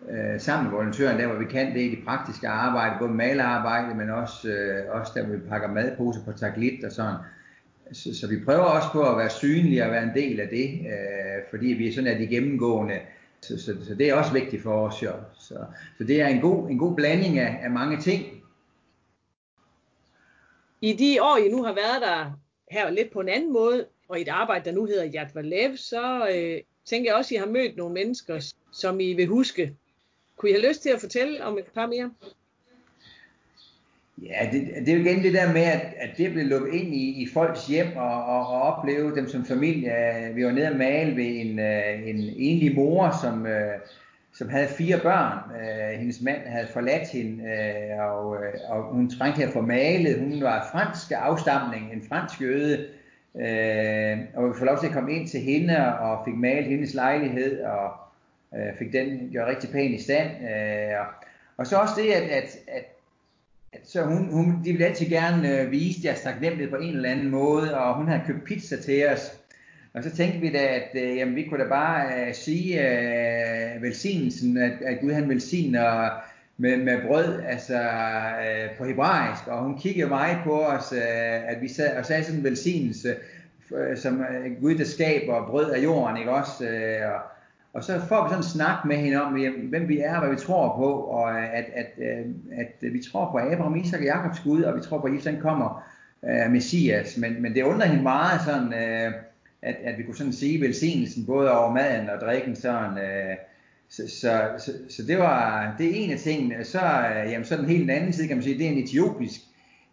øh, sammen med volontørerne, der hvor vi kan det i det praktiske arbejde, både malerarbejde, men også, øh, også der hvor vi pakker madposer på taglit og sådan. Så, så vi prøver også på at være synlige og være en del af det, øh, fordi vi sådan at de gennemgående. Så, så, så det er også vigtigt for os. Jo. Så, så det er en god, en god blanding af, af mange ting. I de år, I nu har været der her lidt på en anden måde, og i et arbejde, der nu hedder Jadvalev, så øh, tænker jeg også, at I har mødt nogle mennesker, som I vil huske. Kunne I have lyst til at fortælle om et par mere? Ja, det, det er jo igen det der med, at, at det blev lukket ind i, i folks hjem og, og, og opleve dem som familie. Vi var nede og male ved en, øh, en enlig mor, som, øh, som havde fire børn. Øh, hendes mand havde forladt hende, og, og hun trængte til at få malet. Hun var fransk afstamning, en fransk jøde. Og vi får lov til at komme ind til hende og fik malet hendes lejlighed og fik den gjort rigtig pæn i stand. Og så også det, at, at, at så hun, hun, de ville altid gerne øh, vise deres taknemmelighed på en eller anden måde, og hun havde købt pizza til os. Og så tænkte vi da, at øh, jamen, vi kunne da bare øh, sige øh, velsignelsen, at, at Gud han velsigner med, med brød, altså øh, på hebraisk. Og hun kiggede meget på os, øh, at vi sad og sagde sådan en velsignelse, øh, som øh, Gud der skaber brød af jorden, ikke også? Øh, og, og så får vi sådan en snak med hende om, hvem vi er, hvad vi tror på, og øh, at, at, øh, at, at vi tror på Abraham, Isak og Jakobs Gud, og vi tror på, at Jesus kommer uh, Messias. Men, men det undrer hende meget, sådan, uh, at, at vi kunne sådan sige velsignelsen både over maden og drikken. Sådan, uh, så, så, så, så det var det er en af tingene. Så, uh, jamen, så den helt anden side kan man sige, det er en etiopisk,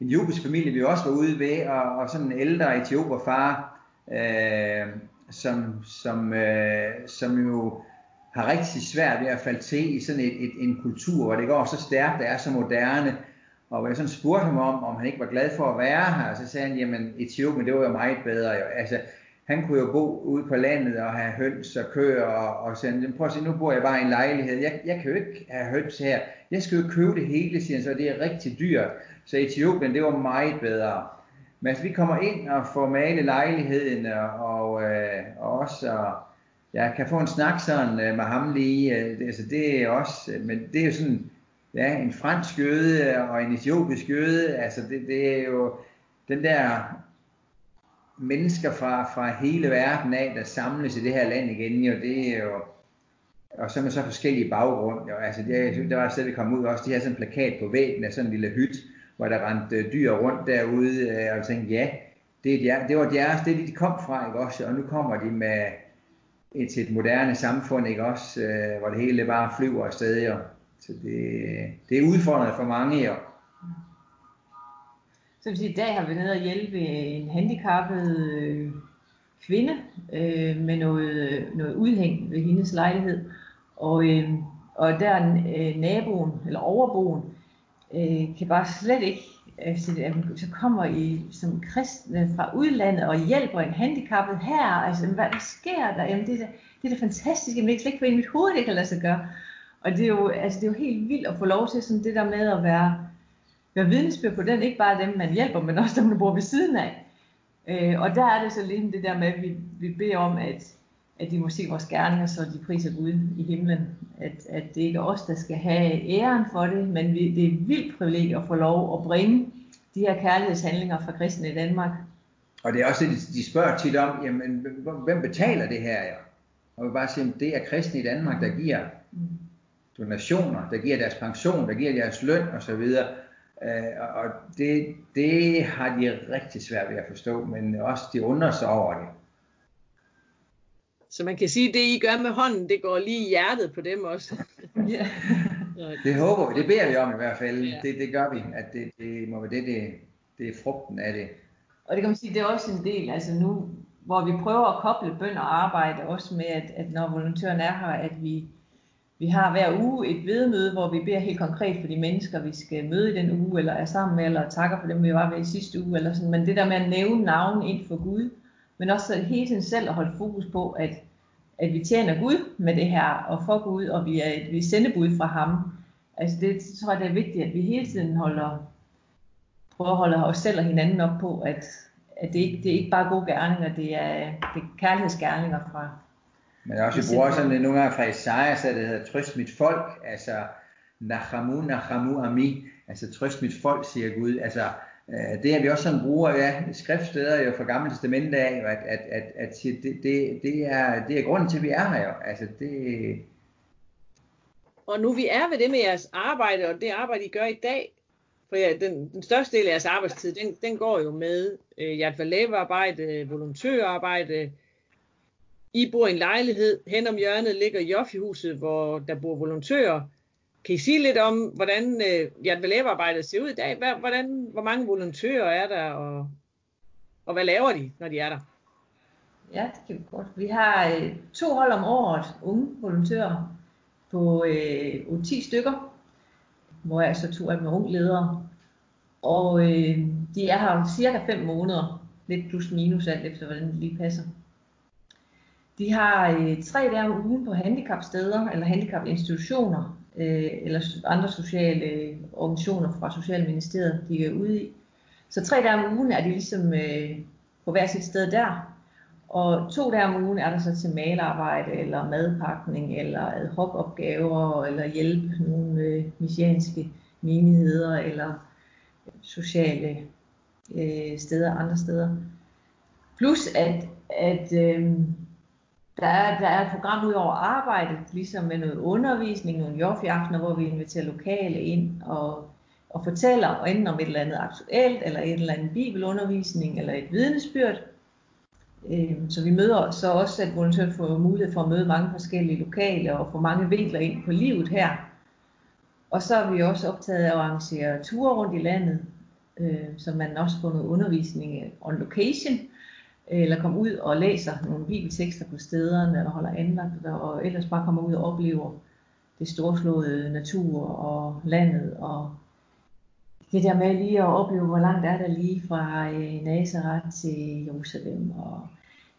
en etiopisk familie, vi også var ude ved, og, og sådan en ældre etioperfar, uh, som, som, øh, som jo har rigtig svært ved at falde til i sådan et, et, en kultur, hvor det går så stærkt, det er så moderne. Og hvor jeg sådan spurgte ham om, om han ikke var glad for at være her, og så sagde han, jamen Etiopien, det var jo meget bedre. Jo. Altså, han kunne jo bo ude på landet og have høns og køer og, og sådan, prøv at se, nu bor jeg bare i en lejlighed, jeg, jeg kan jo ikke have høns her, jeg skal jo købe det hele, siger han, så det er rigtig dyrt. Så Etiopien, det var meget bedre. Mads, vi kommer ind og får malet lejligheden, og, og, øh, og også, og jeg kan få en snak sådan øh, med ham lige, øh, det, altså det er også, øh, men det er jo sådan, ja, en fransk jøde øh, og en etiopisk jøde, altså det, det er jo den der mennesker fra, fra hele verden af, der samles i det her land igen, jo, det er jo, og så med så forskellige baggrund, jo, altså det, der var et sted, vi kom ud også, de her sådan en plakat på væggen af sådan en lille hytte, hvor der rendte øh, dyr rundt derude, øh, og jeg tænkte, ja, det, er der, det var deres, det de kom fra, ikke også, og nu kommer de med et, til et moderne samfund, ikke også, øh, hvor det hele bare flyver afsted, jo. Så det, det er udfordrende for mange, jo. Så vil sige, i dag har vi nede og hjælpe en handicappet øh, kvinde øh, med noget, noget udhæng ved hendes lejlighed. Og, øh, og der øh, naboen, eller overboen, øh, kan bare slet ikke, altså, så kommer I som kristne fra udlandet og hjælper en handicappet her, altså hvad der sker der? Jamen det er da, det er da fantastisk, jamen jeg kan slet ikke på mit hoved, det kan lade sig gøre. Og det er, jo, altså, det er jo helt vildt at få lov til sådan det der med at være, være vidnesbyrd på den, ikke bare dem, man hjælper, men også dem, der bor ved siden af. Øh, og der er det så lige det der med, at vi, vi beder om, at, at de må se vores gerninger, så de priser Gud i himlen. At, at det ikke er os, der skal have æren for det, men vi, det er et vildt privilegie at få lov at bringe de her kærlighedshandlinger fra kristne i Danmark. Og det er også det, de spørger tit om, jamen, hvem betaler det her? Ja? Og vi bare sige, det er kristne i Danmark, der giver donationer, der giver deres pension, der giver deres løn osv. Øh, og det, det har de rigtig svært ved at forstå, men også de undrer sig over det. Så man kan sige, at det I gør med hånden, det går lige i hjertet på dem også. ja. Det håber vi, det beder vi om i hvert fald. Ja. Det, det gør vi, at det, det må være det, det, det er frugten af det. Og det kan man sige, det er også en del, altså nu, hvor vi prøver at koble bøn og arbejde, også med, at, at når volontøren er her, at vi, vi har hver uge et vedmøde, hvor vi beder helt konkret for de mennesker, vi skal møde i den uge, eller er sammen med, eller takker for dem, vi var ved i sidste uge, eller sådan. Men det der med at nævne navn ind for Gud, men også hele tiden selv at holde fokus på, at, at vi tjener Gud med det her, og for Gud, og vi er, vi er sendebud fra ham. Altså det tror jeg, det er vigtigt, at vi hele tiden holder, prøver at holde os selv og hinanden op på, at, at det, ikke, det er ikke bare gode gerninger, det er, det er kærlighedsgerninger fra, men også, vi bruger sådan nogle gange fra Isaiah, så det hedder, trøst mit folk, altså, nachamu, nachamu ami, altså trøst mit folk, siger Gud, altså, Øh, det er vi også sådan bruger, ja, skriftsteder jo fra Gamle Testamentet af, at, at, at, at det, det, det, er, det er grunden til, at vi er her jo, altså det... Og nu vi er ved det med jeres arbejde, og det arbejde, I gør i dag, for ja, den, den største del af jeres arbejdstid, den, den går jo med øh, Yad arbejde volontørarbejde, i bor i en lejlighed. Hen om hjørnet ligger Joffi-huset, hvor der bor volontører. Kan I sige lidt om, hvordan øh, Jan ser ud i dag? Hvad, Hvordan, hvor mange volontører er der, og, og hvad laver de, når de er der? Ja, det kan vi godt. Vi har øh, to hold om året, unge volontører, på øh, 10 stykker, hvor jeg så to af dem er unge ledere. Og øh, de er her cirka 5 måneder, lidt plus minus alt efter, hvordan det lige passer. De har øh, tre dage om ugen på handicapsteder eller handicapinstitutioner øh, eller andre sociale øh, organisationer fra Socialministeriet, de er ude i. Så tre dage om ugen er de ligesom øh, på hver sit sted der. Og to dage om ugen er der så til malarbejde, eller madpakning, eller ad hoc opgaver, eller hjælpe nogle øh, messianske menigheder, eller sociale øh, steder andre steder. Plus at, at øh, der er, der er et program ud over arbejdet, ligesom med noget undervisning, nogle joffi-aftener, hvor vi inviterer lokale ind og, og fortæller enten om et eller andet aktuelt, eller et eller andet bibelundervisning, eller et vidnesbyrd. Øhm, så vi møder så også, at volontører får mulighed for at møde mange forskellige lokale og få mange vinkler ind på livet her. Og så er vi også optaget af at arrangere ture rundt i landet, øhm, så man også får noget undervisning on location, eller kommer ud og læser nogle bibeltekster på stederne, eller holder andvagter, og ellers bare kommer ud og oplever det storslåede natur og landet, og det der med lige at opleve, hvor langt er der lige fra øh, Nazareth til Jerusalem, og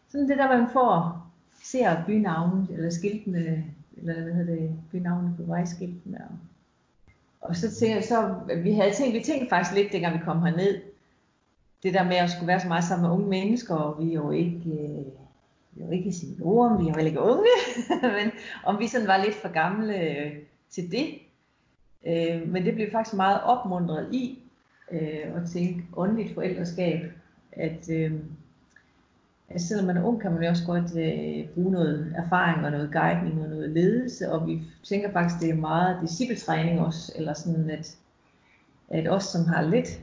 sådan det der, man får, ser bynavnet, eller skiltene, eller hvad hedder det, bynavnet på vejskiltene. Og, og så tænkte jeg, så, vi havde tænkt, vi tænkte faktisk lidt, dengang vi kom herned, det der med at skulle være så meget sammen med unge mennesker, og vi er jo ikke, øh, vi er jo ikke seniorer, vi er jo ikke unge, men om vi sådan var lidt for gamle øh, til det. Øh, men det blev faktisk meget opmuntret i øh, at tænke åndeligt forældreskab, at, øh, at selvom man er ung, kan man jo også godt øh, bruge noget erfaring og noget guidning og noget ledelse, og vi tænker faktisk, det er meget discipletræning også, eller sådan at, at os, som har lidt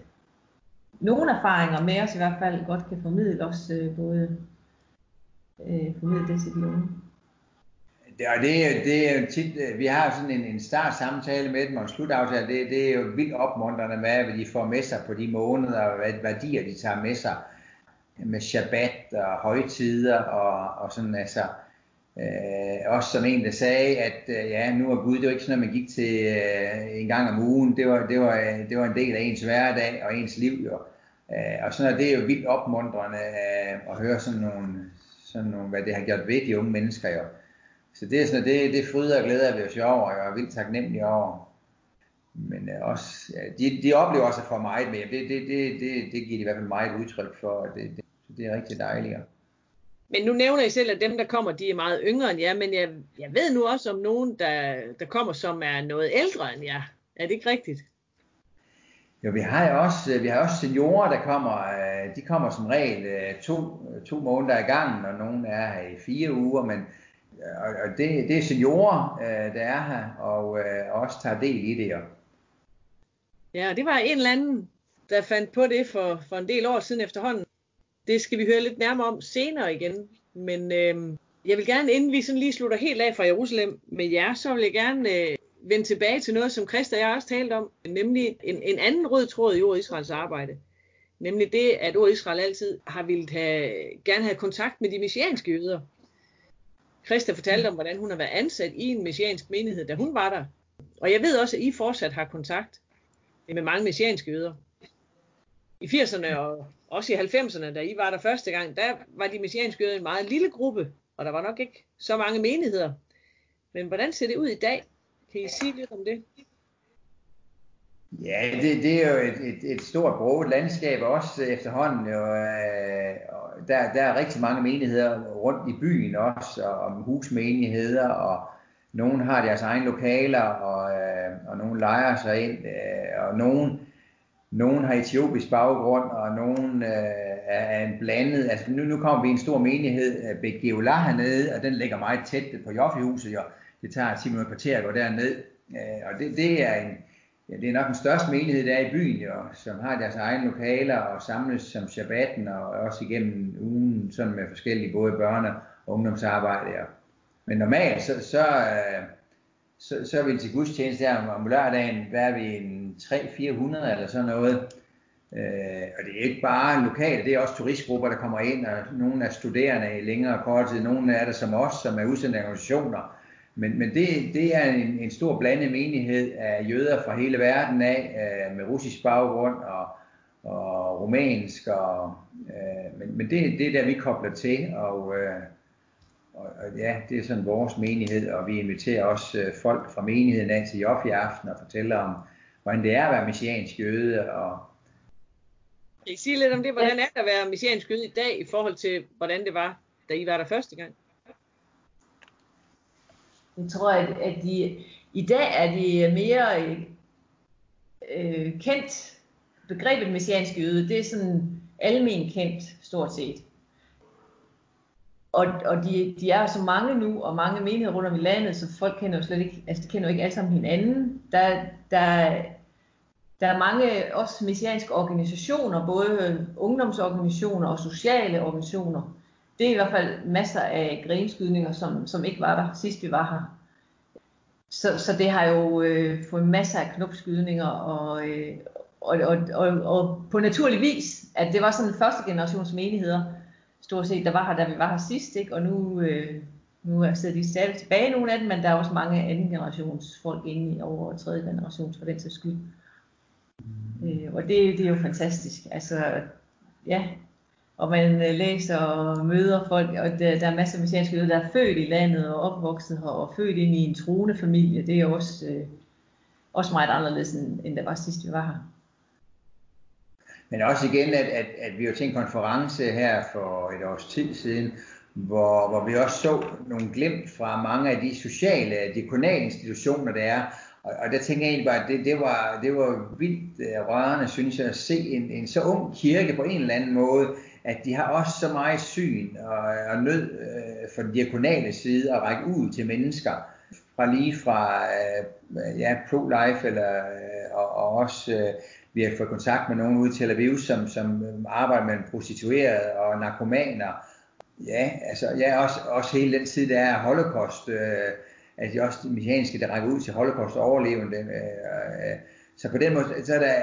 nogle erfaringer med os i hvert fald, godt kan formidle os øh, både øh, formidle det til de unge. Det, og det, det er tit, øh, vi har sådan en, en start samtale med dem og en slutaftale, det, det er jo vildt opmuntrende med, hvad de får med sig på de måneder, og hvad værdier de tager med sig med Shabbat og højtider og, og sådan altså, øh, også som en, der sagde, at øh, ja, nu er Gud, det var ikke sådan, at man gik til øh, en gang om ugen, det var, det, var, øh, det var en del af ens hverdag og ens liv jo. Øh, og sådan noget, det jo vildt opmuntrende øh, at høre sådan nogle, sådan nogle, hvad det har gjort ved de unge mennesker jo. Så det er sådan, det, det fryder og glæder vi os over, og jeg er vildt taknemmelig over. Men øh, også, ja, de, de oplever også for meget med. Det, det, det, det, det giver de i hvert fald meget udtryk for, og det, det, det er rigtig dejligt. Men nu nævner I selv, at dem, der kommer, de er meget yngre end jer, men jeg, jeg ved nu også om nogen, der, der kommer, som er noget ældre end jer. Er det ikke rigtigt? Jo, vi har jo også, vi har også seniorer, der kommer. Øh, de kommer som regel øh, to, to måneder ad gangen, og nogen er her i fire uger, men og, det, det er seniorer, øh, der er her, og også tager del i det. Jo. Ja, det var en eller anden, der fandt på det for, for en del år siden efterhånden. Det skal vi høre lidt nærmere om senere igen. Men øh, jeg vil gerne, inden vi sådan lige slutter helt af fra Jerusalem med jer, så vil jeg gerne øh, vende tilbage til noget, som Christa og jeg også talte om, nemlig en, en anden rød tråd i Ord Israels arbejde. Nemlig det, at Ord Israel altid har ville have, gerne have kontakt med de messianske jøder. Christa fortalte om, hvordan hun har været ansat i en messiansk menighed, da hun var der. Og jeg ved også, at I fortsat har kontakt med mange messianske jøder. I 80'erne og også i 90'erne, da I var der første gang, der var de messianske jøder en meget lille gruppe, og der var nok ikke så mange menigheder. Men hvordan ser det ud i dag? Kan I sige lidt om det? Ja, det, det er jo et, et, et stort broget landskab også efterhånden. og, øh, og der, der er rigtig mange menigheder rundt i byen også, og om husmenigheder, og nogen har deres egne lokaler, og, øh, og nogen leger sig ind, øh, og nogen nogen har etiopisk baggrund, og nogen øh, er en blandet. Altså nu, nu kommer vi i en stor menighed, øh, Begeola hernede, og den ligger meget tæt på Joffi-huset. Det tager 10 minutter kvarter at gå derned, øh, og det, det er en, ja, det er nok den største menighed, der er i byen, jo, som har deres egne lokaler og samles som shabbatten, og også igennem ugen sådan med forskellige både børne- og ungdomsarbejde. Ja. Men normalt, så, så, øh, så, så er vi til gudstjeneste der om, om lørdagen, der er vi en 300-400 eller sådan noget. Øh, og det er ikke bare lokalt, det er også turistgrupper, der kommer ind, og nogle er studerende i længere og kort tid, nogle er der som os, som er udsendte organisationer. Men, men det, det er en, en stor blandet menighed af jøder fra hele verden af, øh, med russisk baggrund og, og rumænsk. Og, øh, men men det, det er der, vi kobler til, og, øh, og, og ja, det er sådan vores menighed, og vi inviterer også øh, folk fra menigheden af til Joffi aften og fortæller om, hvordan det er at være messiansk jøde. Og... Kan I sige lidt om det? Hvordan er det at være messiansk jøde i dag i forhold til, hvordan det var, da I var der første gang? Jeg tror, at, at de, i dag er de mere øh, kendt. Begrebet messiansk jøde, det er sådan almen kendt, stort set. Og, og de, de er så mange nu, og mange menigheder rundt om i landet, så folk kender jo slet ikke, altså de kender jo ikke alle sammen hinanden. Der, der, der er mange også messianske organisationer, både ungdomsorganisationer og sociale organisationer. Det er i hvert fald masser af grenskydninger, som, som ikke var der sidst vi var her. Så, så det har jo øh, fået masser af knopskydninger, og, øh, og, og, og, og på naturlig vis, at det var sådan første generations menigheder, stort set, der var her, da vi var her sidst, ikke? og nu, øh, nu sidder de stadig tilbage, nogle af dem, men der er også mange anden generations folk inde i over tredje generations for den sags skyld. Øh, og det, det er jo fantastisk. Altså, ja, og man øh, læser og møder folk, og der, der er masser af messianske jøder, der er født i landet og opvokset her, og født ind i en troende familie. Det er også, øh, også meget anderledes, end, end det var sidst, vi var her. Men også igen, at, at, at vi jo til en konference her for et års tid siden, hvor, hvor vi også så nogle glimt fra mange af de sociale, de kommunale institutioner, der er. Og, og der tænker jeg egentlig bare, at det, det, var, det var vildt øh, rørende, synes jeg, at se en, en så ung kirke på en eller anden måde, at de har også så meget syn og, og nød øh, for den diakonale side at række ud til mennesker, fra lige fra øh, ja, pro-life eller, øh, og, og også øh, vi har fået kontakt med nogen ude i Tel Aviv, som, som øh, arbejder med prostituerede og narkomaner, Ja, altså ja, også, også hele den tid, der er holocaust, øh, altså også de messianske, der rækker ud til holocaust overlevende. Øh, øh, så på den måde, så er der,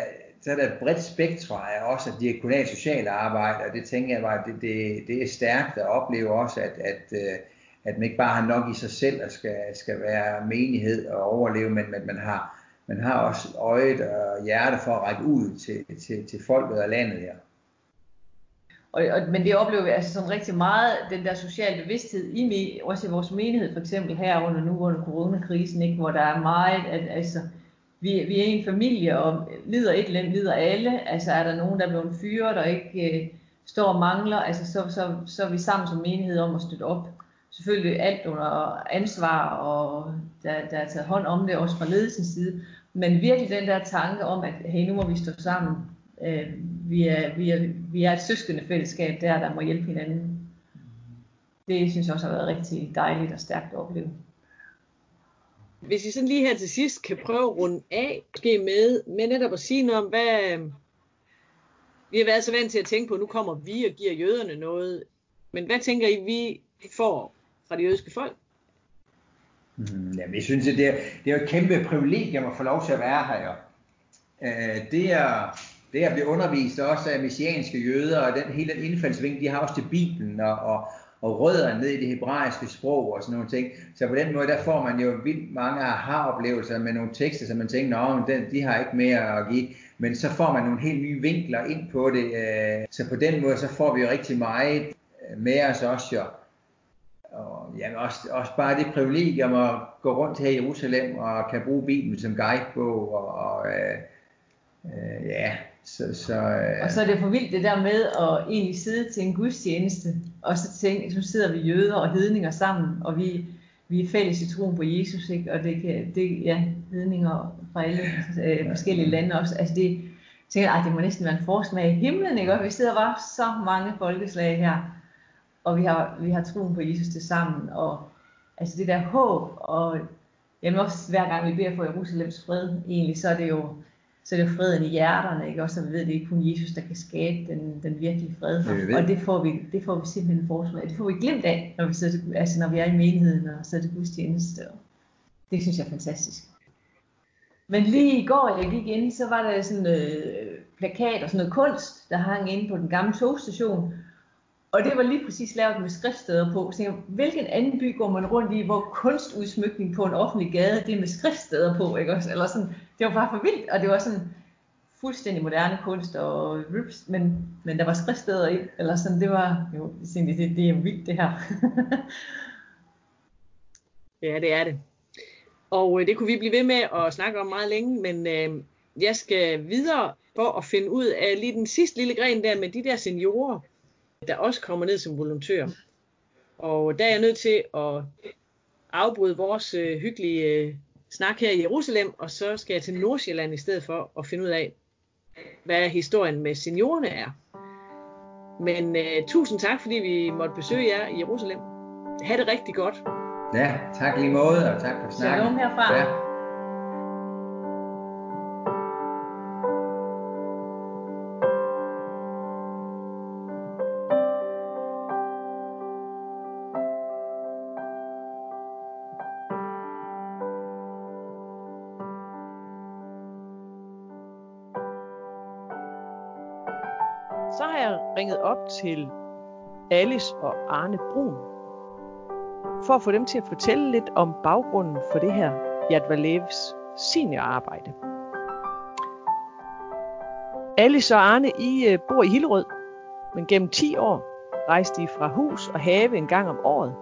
så er der et bredt spektrum af også at diakonalt socialt arbejde, og det tænker jeg bare, det, det, det er stærkt at opleve også, at, at, øh, at man ikke bare har nok i sig selv og skal, skal være menighed og overleve, men at man har, man har også øjet og hjerte for at række ud til, til, til folket og landet her. Og, og, men det oplever vi altså sådan rigtig meget, den der sociale bevidsthed, i, mig, også i vores menighed, for eksempel her under nu under coronakrisen, ikke, hvor der er meget, at altså, vi, vi er en familie, og lider et eller andet, lider alle. Altså er der nogen, der er blevet fyret og ikke øh, står og mangler, altså så, så, så er vi sammen som menighed om at støtte op. Selvfølgelig alt under ansvar, og der, der er taget hånd om det, også fra ledelsens side. Men virkelig den der tanke om, at hey, nu må vi stå sammen øh, vi, er, vi, er, vi er et søskende fællesskab der, der må hjælpe hinanden. Det synes jeg også har været rigtig dejligt og stærkt at opleve. Hvis I sådan lige her til sidst kan prøve at runde af, måske med, med netop at sige noget om, hvad vi har været så vant til at tænke på, nu kommer vi og giver jøderne noget, men hvad tænker I, vi får fra det jødiske folk? Mm, jamen, jeg synes, at det er, det er et kæmpe privilegium at få lov til at være her. Øh, det er, det at blive undervist også af messianske jøder, og den hele den indfaldsvinkel, de har også til Bibelen, og, og, og rødder ned i det hebraiske sprog og sådan nogle ting. Så på den måde, der får man jo vildt mange aha-oplevelser med nogle tekster, som man tænker, at de har ikke mere at give. Men så får man nogle helt nye vinkler ind på det. Øh, så på den måde, så får vi jo rigtig meget med os også jo. Og jamen også, også bare det privilegium at gå rundt her i Jerusalem og kan bruge Bibelen som guidebog og, og øh, øh, ja, så, så, øh... Og så er det for vildt det der med at egentlig sidde til en gudstjeneste, og så tænke, så sidder vi jøder og hedninger sammen, og vi, vi er fælles i troen på Jesus, ikke? og det kan, det, ja, hedninger fra alle øh, forskellige lande også, altså det, tænker jeg, det må næsten være en forsmag i himlen, ikke? Og vi sidder bare så mange folkeslag her, og vi har, vi har troen på Jesus til sammen, og altså det der håb, og jamen også hver gang vi beder for Jerusalems fred, egentlig, så er det jo, så er det freden i hjerterne, ikke? Også så vi ved, at det er kun Jesus, der kan skabe den, den virkelige fred. Det og det får, vi, det får vi simpelthen forsvar Det får vi glemt af, når vi, sidder, altså når vi er i menigheden og så er det gudstjeneste. Det synes jeg er fantastisk. Men lige i går, jeg gik ind, så var der sådan øh, plakat og sådan noget kunst, der hang inde på den gamle togstation. Og det var lige præcis lavet med skriftsteder på. Så jeg, hvilken anden by går man rundt i, hvor kunstudsmykning på en offentlig gade, det er med skriftsteder på, ikke også? Eller sådan, det var bare for vildt, og det var sådan fuldstændig moderne kunst og rips, men, men der var skriftsteder i, eller sådan, det var, jo, det, det, det er vildt det her. ja, det er det. Og øh, det kunne vi blive ved med at snakke om meget længe, men øh, jeg skal videre for at finde ud af lige den sidste lille gren der med de der seniorer, der også kommer ned som volontører. Og der er jeg nødt til at afbryde vores øh, hyggelige øh, snak her i Jerusalem, og så skal jeg til Nordsjælland i stedet for at finde ud af, hvad historien med seniorerne er. Men uh, tusind tak, fordi vi måtte besøge jer i Jerusalem. Ha' det rigtig godt. Ja, tak lige måde, og tak for snakken. Shalom herfra. Ja. Til Alice og Arne Brun, for at få dem til at fortælle lidt om baggrunden for det her Yad Valevs seniorarbejde. Alice og Arne, I øh, bor i Hillerød, Men gennem 10 år rejste de fra hus og have en gang om året,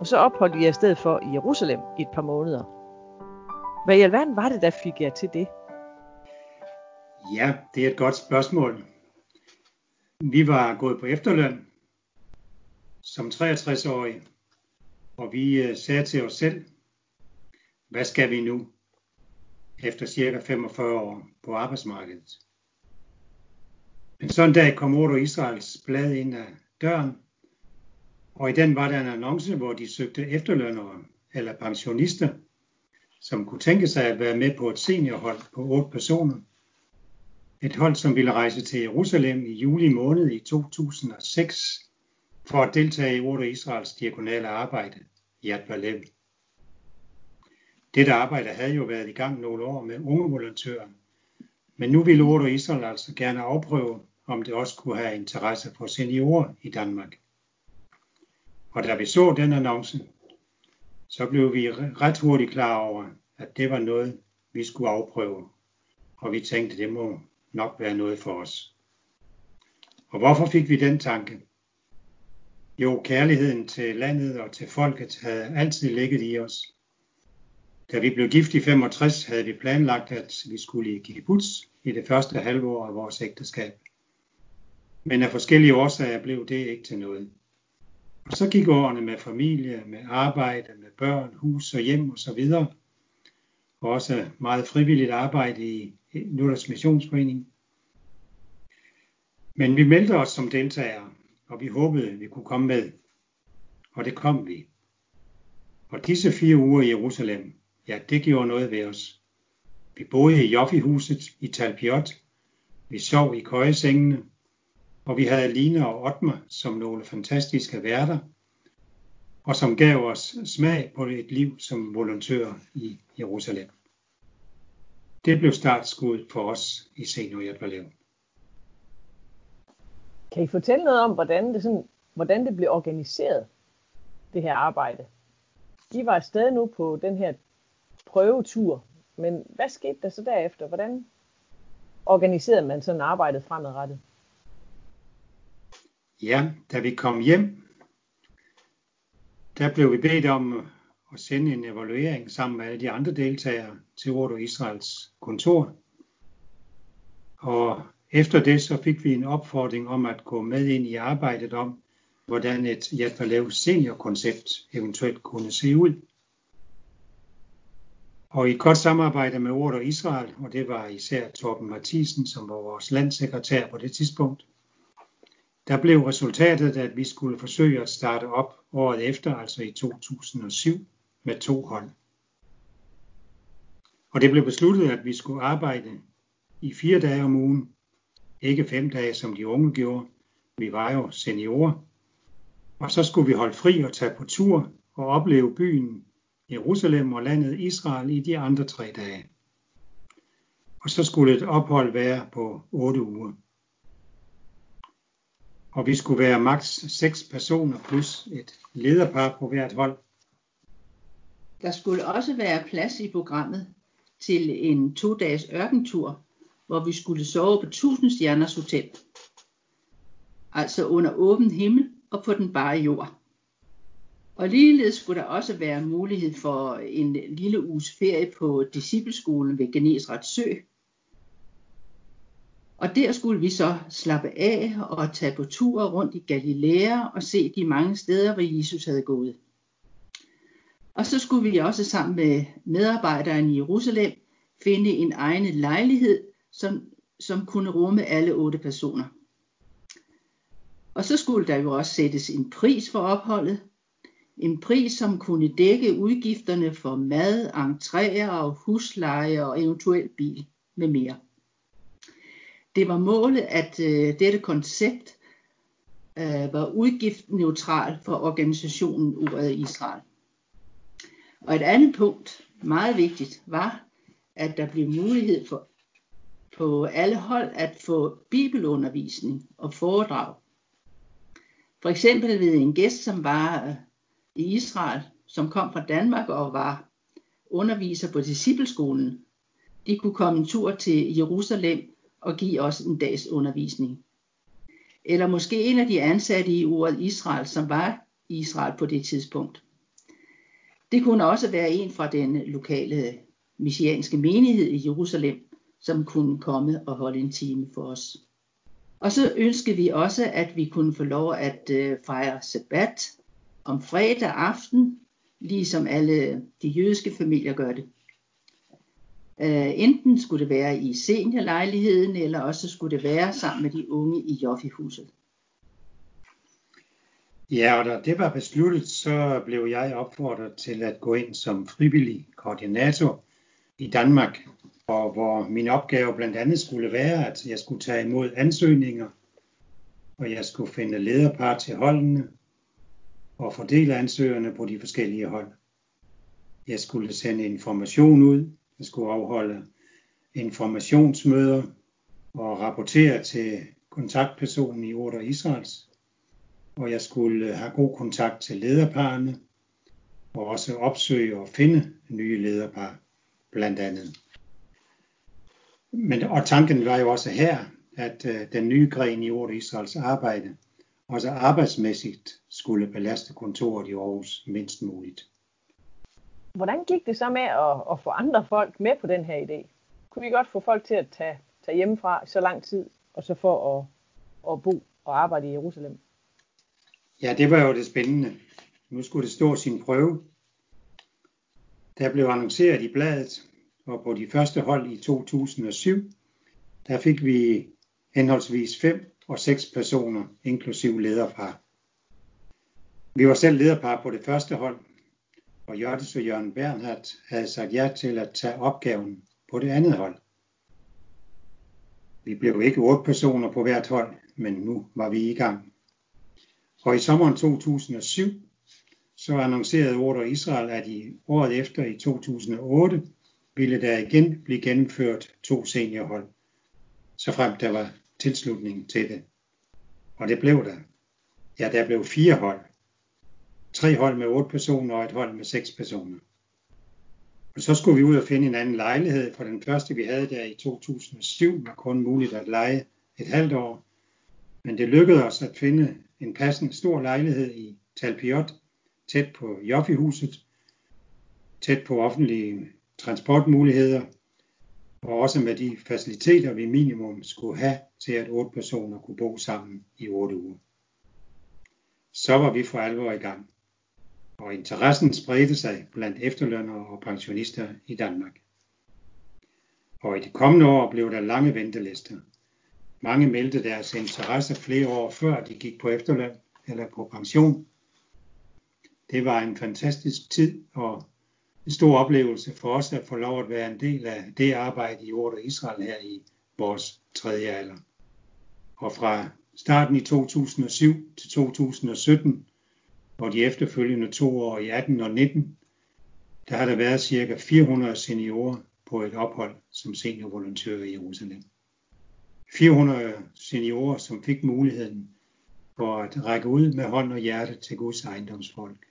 og så opholdt de jer i stedet for i Jerusalem i et par måneder. Hvad i alverden var det, der fik jer til det? Ja, det er et godt spørgsmål. Vi var gået på efterløn som 63-årige, og vi øh, sagde til os selv, hvad skal vi nu efter cirka 45 år på arbejdsmarkedet? Men sådan en dag kom Odo Israels blad ind ad døren, og i den var der en annonce, hvor de søgte efterlønnere eller pensionister, som kunne tænke sig at være med på et seniorhold på otte personer. Et hold, som ville rejse til Jerusalem i juli måned i 2006 for at deltage i Ordo Israels diagonale arbejde i Adbalev. Dette arbejde havde jo været i gang nogle år med unge volontører, men nu ville Ordo Israel altså gerne afprøve, om det også kunne have interesse for seniorer i Danmark. Og da vi så den annonce, så blev vi ret hurtigt klar over, at det var noget, vi skulle afprøve. Og vi tænkte, det må nok være noget for os. Og hvorfor fik vi den tanke? Jo, kærligheden til landet og til folket havde altid ligget i os. Da vi blev gift i 65, havde vi planlagt, at vi skulle i kibbutz i det første halvår af vores ægteskab. Men af forskellige årsager blev det ikke til noget. Og så gik årene med familie, med arbejde, med børn, hus og hjem og så videre. Og også meget frivilligt arbejde i Luthers Missionsforening. Men vi meldte os som deltagere, og vi håbede, vi kunne komme med. Og det kom vi. Og disse fire uger i Jerusalem, ja, det gjorde noget ved os. Vi boede i Joffi-huset i Talpiot. Vi sov i køjesengene, og vi havde Line og Otmar som nogle fantastiske værter, og som gav os smag på et liv som volontør i Jerusalem. Det blev startskuddet for os i Senior Hjælperlev. Kan I fortælle noget om, hvordan det, sådan, hvordan det blev organiseret, det her arbejde? I var afsted nu på den her prøvetur, men hvad skete der så derefter? Hvordan organiserede man sådan arbejdet fremadrettet? Ja, da vi kom hjem, der blev vi bedt om at sende en evaluering sammen med alle de andre deltagere til Ordo Israels kontor. Og efter det så fik vi en opfordring om at gå med ind i arbejdet om, hvordan et Yad seniorkoncept eventuelt kunne se ud. Og i godt samarbejde med Ordo Israel, og det var især Torben Mathisen, som var vores landsekretær på det tidspunkt, der blev resultatet, at vi skulle forsøge at starte op året efter, altså i 2007, med to hold. Og det blev besluttet, at vi skulle arbejde i fire dage om ugen, ikke fem dage, som de unge gjorde. Vi var jo seniorer. Og så skulle vi holde fri og tage på tur og opleve byen Jerusalem og landet Israel i de andre tre dage. Og så skulle et ophold være på otte uger og vi skulle være maks 6 personer plus et lederpar på hvert hold. Der skulle også være plads i programmet til en to-dages ørkentur, hvor vi skulle sove på 1000 stjerners hotel. Altså under åben himmel og på den bare jord. Og ligeledes skulle der også være mulighed for en lille uges ferie på discipleskolen ved Genesret Sø, og der skulle vi så slappe af og tage på tur rundt i Galilea og se de mange steder, hvor Jesus havde gået. Og så skulle vi også sammen med medarbejderen i Jerusalem finde en egen lejlighed, som, som kunne rumme alle otte personer. Og så skulle der jo også sættes en pris for opholdet. En pris, som kunne dække udgifterne for mad, entréer og husleje og eventuelt bil med mere. Det var målet, at øh, dette koncept øh, var udgiftneutral for organisationen Uret Israel. Og et andet punkt, meget vigtigt, var, at der blev mulighed for på alle hold at få bibelundervisning og foredrag. For eksempel ved en gæst, som var øh, i Israel, som kom fra Danmark og var underviser på discipleskolen. De kunne komme en tur til Jerusalem og give os en dags undervisning. eller måske en af de ansatte i ordet Israel, som var i Israel på det tidspunkt. Det kunne også være en fra den lokale messianske menighed i Jerusalem, som kunne komme og holde en time for os. Og så ønskede vi også, at vi kunne få lov at øh, fejre sabbat om fredag aften, ligesom alle de jødiske familier gør det. Øh, enten skulle det være i seniorlejligheden, eller også skulle det være sammen med de unge i Joffi-huset. Ja, og da det var besluttet, så blev jeg opfordret til at gå ind som frivillig koordinator i Danmark, og hvor min opgave blandt andet skulle være, at jeg skulle tage imod ansøgninger, og jeg skulle finde lederpar til holdene, og fordele ansøgerne på de forskellige hold. Jeg skulle sende information ud, jeg skulle afholde informationsmøder og rapportere til kontaktpersonen i Order Israels, og jeg skulle øh, have god kontakt til lederparerne, og også opsøge og finde nye lederpar, blandt andet. Men, og tanken var jo også her, at øh, den nye gren i Ord Israels arbejde også arbejdsmæssigt skulle belaste kontoret i Aarhus mindst muligt. Hvordan gik det så med at, at få andre folk med på den her idé? Kunne vi godt få folk til at tage, tage hjemmefra så lang tid, og så for at, at bo og arbejde i Jerusalem? Ja, det var jo det spændende. Nu skulle det stå sin prøve. Der blev annonceret i bladet, og på de første hold i 2007, der fik vi henholdsvis fem og seks personer, inklusiv lederpar. Vi var selv lederpar på det første hold, og Jørgens og Jørgen Bernhardt havde sagt ja til at tage opgaven på det andet hold. Vi blev ikke otte personer på hvert hold, men nu var vi i gang. Og i sommeren 2007, så annoncerede Order Israel, at i året efter i 2008, ville der igen blive gennemført to seniorhold, så frem der var tilslutning til det. Og det blev der. Ja, der blev fire hold. Tre hold med otte personer og et hold med seks personer. Og så skulle vi ud og finde en anden lejlighed, for den første vi havde der i 2007 var kun muligt at lege et halvt år. Men det lykkedes os at finde en passende stor lejlighed i Talpiot, tæt på Joffi-huset, tæt på offentlige transportmuligheder, og også med de faciliteter, vi minimum skulle have til, at otte personer kunne bo sammen i otte uger. Så var vi for alvor i gang, og interessen spredte sig blandt efterlønnere og pensionister i Danmark. Og i de kommende år blev der lange ventelister. Mange meldte deres interesse flere år før de gik på efterløn eller på pension. Det var en fantastisk tid og en stor oplevelse for os at få lov at være en del af det arbejde i Ordet Israel her i vores tredje alder. Og fra starten i 2007 til 2017 og de efterfølgende to år i 18 og 19, der har der været ca. 400 seniorer på et ophold som seniorvolontører i Jerusalem. 400 seniorer, som fik muligheden for at række ud med hånd og hjerte til Guds ejendomsfolk.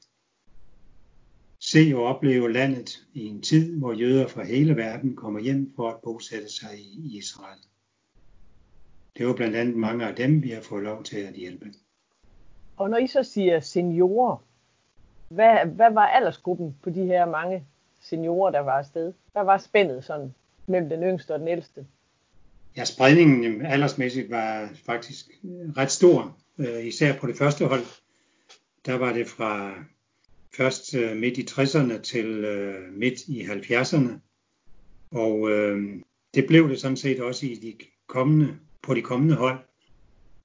Se og opleve landet i en tid, hvor jøder fra hele verden kommer hjem for at bosætte sig i Israel. Det var blandt andet mange af dem, vi har fået lov til at hjælpe. Og når I så siger seniorer, hvad, hvad var aldersgruppen på de her mange seniorer, der var afsted? Hvad var spændet sådan mellem den yngste og den ældste? Ja, spredningen aldersmæssigt var faktisk øh, ret stor, øh, især på det første hold. Der var det fra først øh, midt i 60'erne til øh, midt i 70'erne. Og øh, det blev det sådan set også i de kommende, på de kommende hold.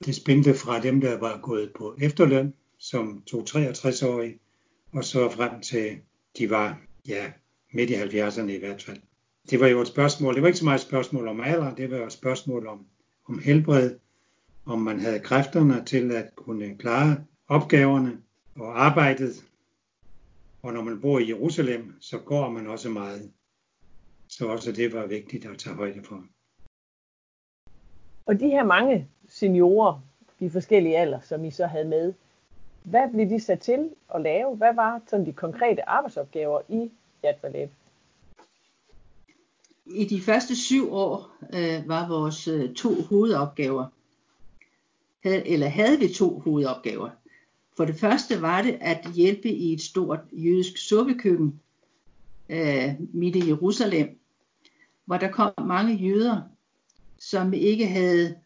Det spændte fra dem, der var gået på efterløn, som 2-63-årige, og så frem til de var ja, midt i 70'erne i hvert fald. Det var jo et spørgsmål, det var ikke så meget et spørgsmål om alder, det var et spørgsmål om, om helbred, om man havde kræfterne til at kunne klare opgaverne og arbejdet, og når man bor i Jerusalem, så går man også meget. Så også det var vigtigt at tage højde for. Og de her mange seniorer i forskellige alder, som I så havde med, hvad blev de sat til at lave? Hvad var sådan de konkrete arbejdsopgaver i Yad Vashem? I de første syv år øh, var vores øh, to hovedopgaver. havde, eller havde vi to hovedopgaver. For det første var det at hjælpe i et stort jødisk suppekøkken øh, midt i Jerusalem, hvor der kom mange jøder, som ikke havde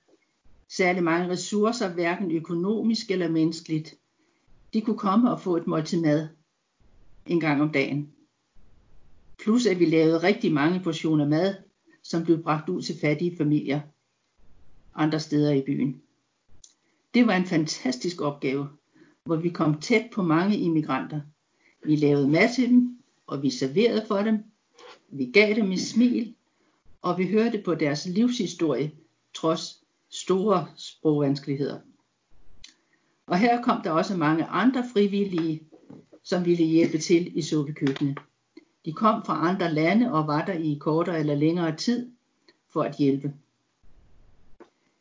særlig mange ressourcer, hverken økonomisk eller menneskeligt. De kunne komme og få et måltid mad en gang om dagen. Plus at vi lavede rigtig mange portioner mad, som blev bragt ud til fattige familier andre steder i byen. Det var en fantastisk opgave, hvor vi kom tæt på mange immigranter. Vi lavede mad til dem, og vi serverede for dem. Vi gav dem et smil, og vi hørte på deres livshistorie, trods store sprogvanskeligheder. Og her kom der også mange andre frivillige, som ville hjælpe til i suppekøkkenet. De kom fra andre lande og var der i kortere eller længere tid for at hjælpe.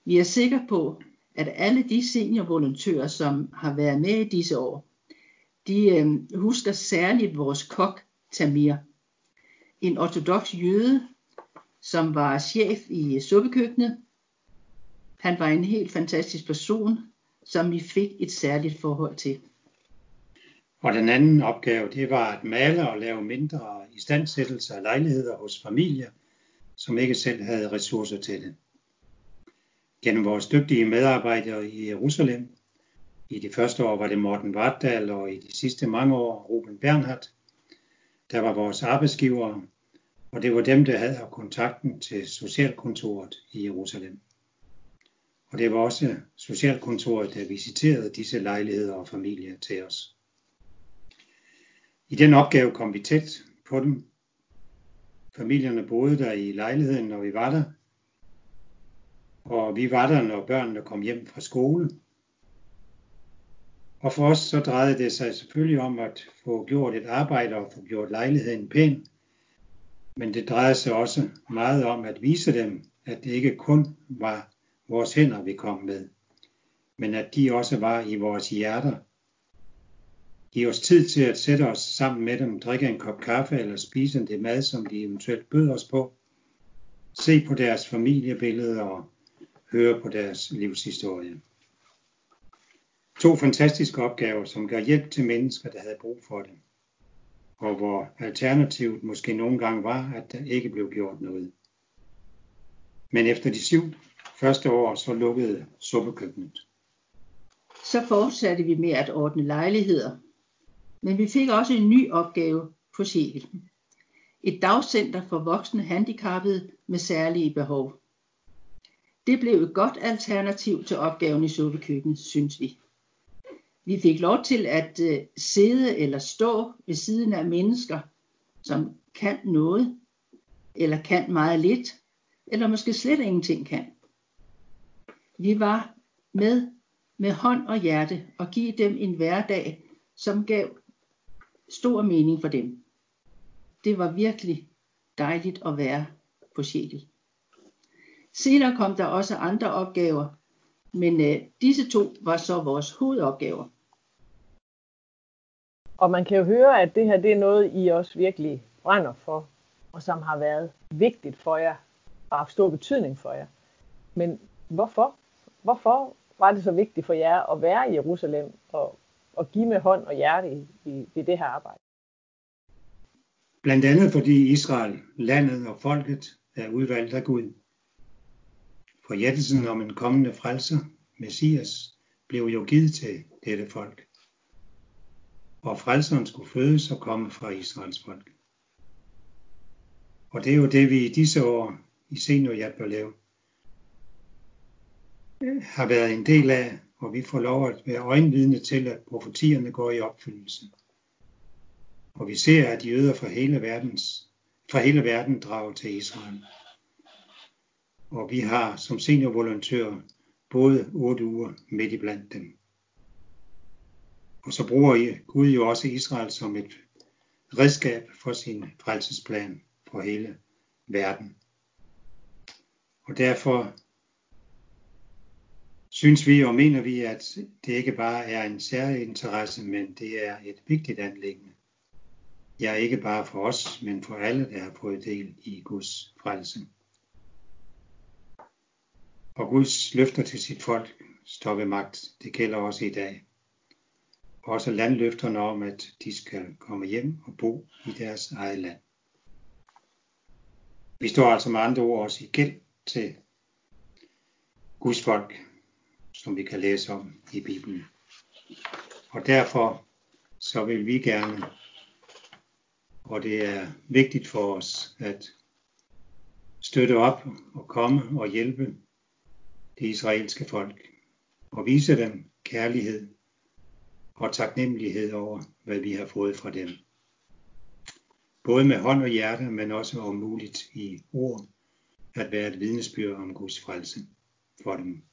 Vi er sikre på, at alle de seniorvolontører, som har været med i disse år, de øh, husker særligt vores kok Tamir. En ortodox jøde, som var chef i suppekøkkenet. Han var en helt fantastisk person, som vi fik et særligt forhold til. Og den anden opgave, det var at male og lave mindre istandsættelser af lejligheder hos familier, som ikke selv havde ressourcer til det. Gennem vores dygtige medarbejdere i Jerusalem, i de første år var det Morten Vartdal, og i de sidste mange år Ruben Bernhardt, der var vores arbejdsgivere, og det var dem, der havde kontakten til socialkontoret i Jerusalem. Og det var også socialkontoret, der visiterede disse lejligheder og familier til os. I den opgave kom vi tæt på dem. Familierne boede der i lejligheden, når vi var der. Og vi var der, når børnene kom hjem fra skole. Og for os så drejede det sig selvfølgelig om at få gjort et arbejde og få gjort lejligheden pæn. Men det drejede sig også meget om at vise dem, at det ikke kun var vores hænder, vi kom med, men at de også var i vores hjerter Giv os tid til at sætte os sammen med dem, drikke en kop kaffe eller spise det mad, som de eventuelt bød os på. Se på deres familiebilleder og høre på deres livshistorie. To fantastiske opgaver, som gav hjælp til mennesker, der havde brug for det. Og hvor alternativet måske nogle gange var, at der ikke blev gjort noget. Men efter de syv første år, så lukkede suppekøkkenet. Så fortsatte vi med at ordne lejligheder men vi fik også en ny opgave på Sjæl. Et dagcenter for voksne handicappede med særlige behov. Det blev et godt alternativ til opgaven i suppekøkkenet, synes vi. Vi fik lov til at øh, sidde eller stå ved siden af mennesker, som kan noget, eller kan meget lidt, eller måske slet ingenting kan. Vi var med med hånd og hjerte og give dem en hverdag, som gav stor mening for dem. Det var virkelig dejligt at være på Sjæl. Senere kom der også andre opgaver, men øh, disse to var så vores hovedopgaver. Og man kan jo høre, at det her det er noget, I også virkelig brænder for, og som har været vigtigt for jer, og haft stor betydning for jer. Men hvorfor? Hvorfor var det så vigtigt for jer at være i Jerusalem og at give med hånd og hjerte i, i, i det her arbejde. Blandt andet fordi Israel, landet og folket er udvalgt af Gud. Forjættelsen om en kommende frelser, Messias, blev jo givet til dette folk. Og frelseren skulle fødes og komme fra Israels folk. Og det er jo det, vi i disse år i Senior lave, har været en del af og vi får lov at være øjenvidne til, at profetierne går i opfyldelse. Og vi ser, at jøder fra hele, verdens, fra hele verden drager til Israel. Og vi har som seniorvolontører både otte uger midt i blandt dem. Og så bruger Gud jo også Israel som et redskab for sin frelsesplan for hele verden. Og derfor synes vi og mener vi, at det ikke bare er en særlig interesse, men det er et vigtigt anlæggende. Ja, ikke bare for os, men for alle, der har fået del i Guds frelse. Og Guds løfter til sit folk står ved magt. Det gælder også i dag. Også landløfterne om, at de skal komme hjem og bo i deres eget land. Vi står altså med andre ord også i gæld til Guds folk, som vi kan læse om i Bibelen. Og derfor så vil vi gerne, og det er vigtigt for os, at støtte op og komme og hjælpe det israelske folk og vise dem kærlighed og taknemmelighed over, hvad vi har fået fra dem. Både med hånd og hjerte, men også om muligt i ord, at være et vidnesbyrd om Guds frelse for dem.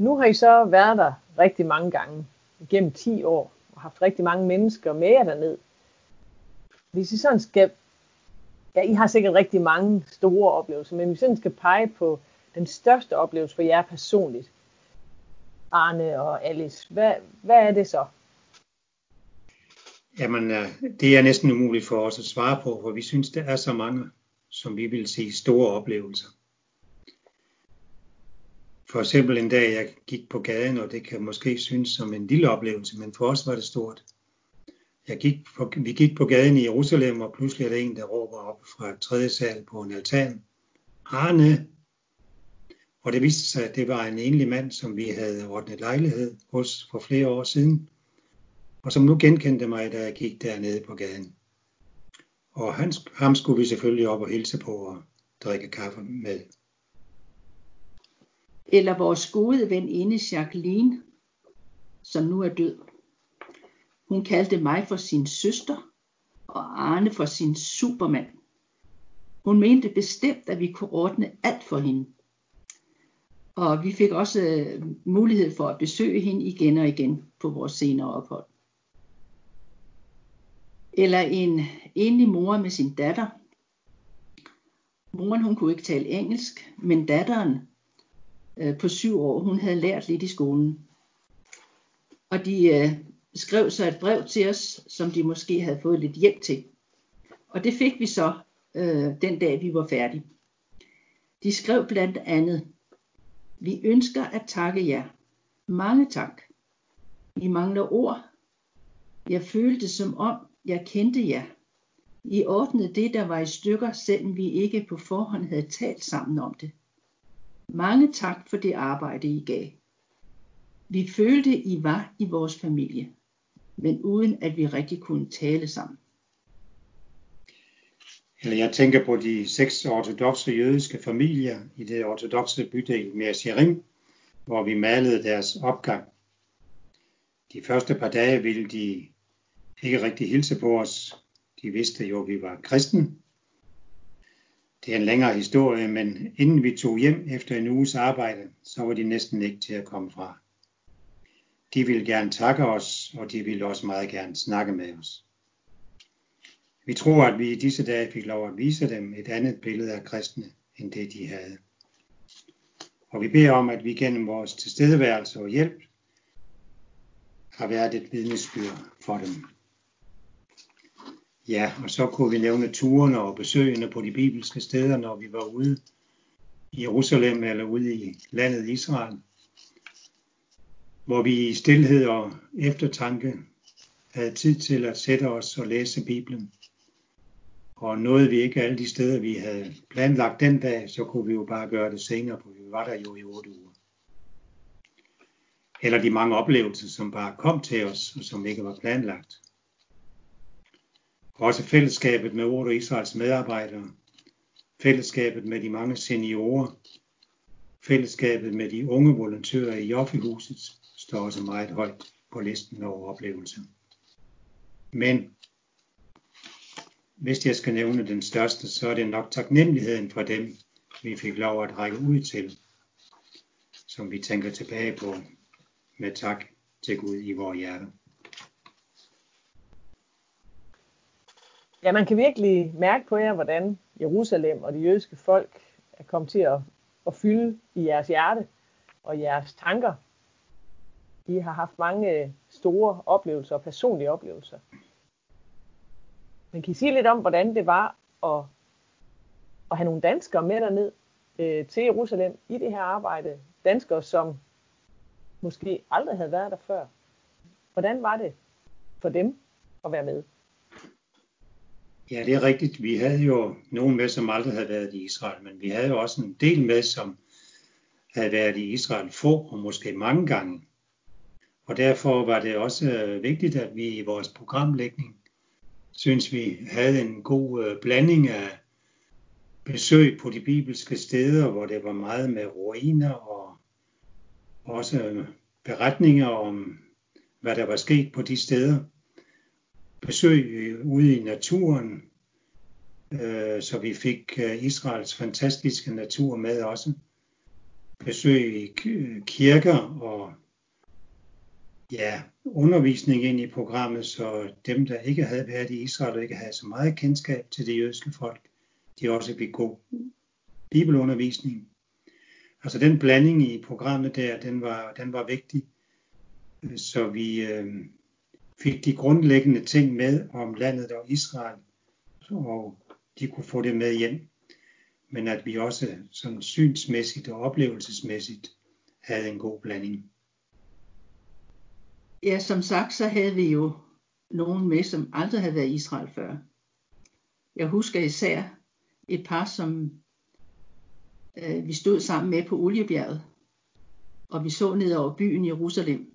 Nu har I så været der rigtig mange gange, gennem 10 år, og haft rigtig mange mennesker med jer derned. Hvis I sådan skal, ja, I har sikkert rigtig mange store oplevelser, men hvis I sådan skal pege på den største oplevelse for jer personligt, Arne og Alice, hvad, hvad er det så? Jamen, øh, det er næsten umuligt for os at svare på, for vi synes, der er så mange, som vi vil sige store oplevelser. For eksempel en dag, jeg gik på gaden, og det kan måske synes som en lille oplevelse, men for os var det stort. Jeg gik på, vi gik på gaden i Jerusalem, og pludselig er der en, der råber op fra tredje sal på en altan. Arne! Og det viste sig, at det var en enlig mand, som vi havde ordnet lejlighed hos for flere år siden, og som nu genkendte mig, da jeg gik dernede på gaden. Og han, ham skulle vi selvfølgelig op og hilse på og drikke kaffe med eller vores gode veninde Jacqueline, som nu er død. Hun kaldte mig for sin søster og Arne for sin supermand. Hun mente bestemt, at vi kunne ordne alt for hende. Og vi fik også øh, mulighed for at besøge hende igen og igen på vores senere ophold. Eller en enlig mor med sin datter. Moren hun kunne ikke tale engelsk, men datteren øh, på syv år. Hun havde lært lidt i skolen. Og de øh, skrev så et brev til os, som de måske havde fået lidt hjælp til. Og det fik vi så øh, den dag, vi var færdige. De skrev blandt andet, vi ønsker at takke jer. Mange tak. I mangler ord. Jeg følte som om, jeg kendte jer. I ordnede det, der var i stykker, selvom vi ikke på forhånd havde talt sammen om det. Mange tak for det arbejde, I gav. Vi følte, I var i vores familie, men uden at vi rigtig kunne tale sammen. Eller jeg tænker på de seks ortodoxe jødiske familier i det ortodoxe bydel Mersherim, hvor vi malede deres opgang. De første par dage ville de ikke rigtig hilse på os. De vidste jo, at vi var kristne, det er en længere historie, men inden vi tog hjem efter en uges arbejde, så var de næsten ikke til at komme fra. De ville gerne takke os, og de ville også meget gerne snakke med os. Vi tror, at vi i disse dage fik lov at vise dem et andet billede af kristne, end det de havde. Og vi beder om, at vi gennem vores tilstedeværelse og hjælp har været et vidnesbyrd for dem. Ja, og så kunne vi nævne turene og besøgene på de bibelske steder, når vi var ude i Jerusalem eller ude i landet Israel, hvor vi i stillhed og eftertanke havde tid til at sætte os og læse Bibelen. Og nåede vi ikke alle de steder, vi havde planlagt den dag, så kunne vi jo bare gøre det senere, for vi var der jo i otte uger. Eller de mange oplevelser, som bare kom til os, og som ikke var planlagt. Også fællesskabet med Ord Israels medarbejdere, fællesskabet med de mange seniorer, fællesskabet med de unge volontører i Joffehuset står også meget højt på listen over oplevelser. Men hvis jeg skal nævne den største, så er det nok taknemmeligheden for dem, vi fik lov at række ud til, som vi tænker tilbage på med tak til Gud i vores hjerter. Ja, man kan virkelig mærke på jer, hvordan Jerusalem og det jødiske folk er kommet til at, at fylde i jeres hjerte og jeres tanker. I har haft mange store oplevelser og personlige oplevelser. Men kan I sige lidt om, hvordan det var at, at have nogle danskere med derned? øh, til Jerusalem i det her arbejde. Danskere, som måske aldrig havde været der før. Hvordan var det for dem at være med? Ja, det er rigtigt. Vi havde jo nogen med, som aldrig havde været i Israel, men vi havde jo også en del med, som havde været i Israel få og måske mange gange. Og derfor var det også øh, vigtigt, at vi i vores programlægning synes vi havde en god øh, blanding af besøg på de bibelske steder, hvor det var meget med ruiner og også øh, beretninger om, hvad der var sket på de steder. Besøg øh, ude i naturen, øh, så vi fik øh, Israels fantastiske natur med også. Besøg i øh, kirker og ja, undervisning ind i programmet, så dem, der ikke havde været i Israel og ikke havde så meget kendskab til det jødiske folk, de også fik god bibelundervisning. Altså den blanding i programmet der, den var, den var vigtig, så vi øh, fik de grundlæggende ting med om landet og Israel, og de kunne få det med hjem. Men at vi også sådan synsmæssigt og oplevelsesmæssigt havde en god blanding. Ja, som sagt, så havde vi jo nogen med, som aldrig havde været i Israel før. Jeg husker især et par, som øh, vi stod sammen med på Oliebjerget, og vi så ned over byen Jerusalem.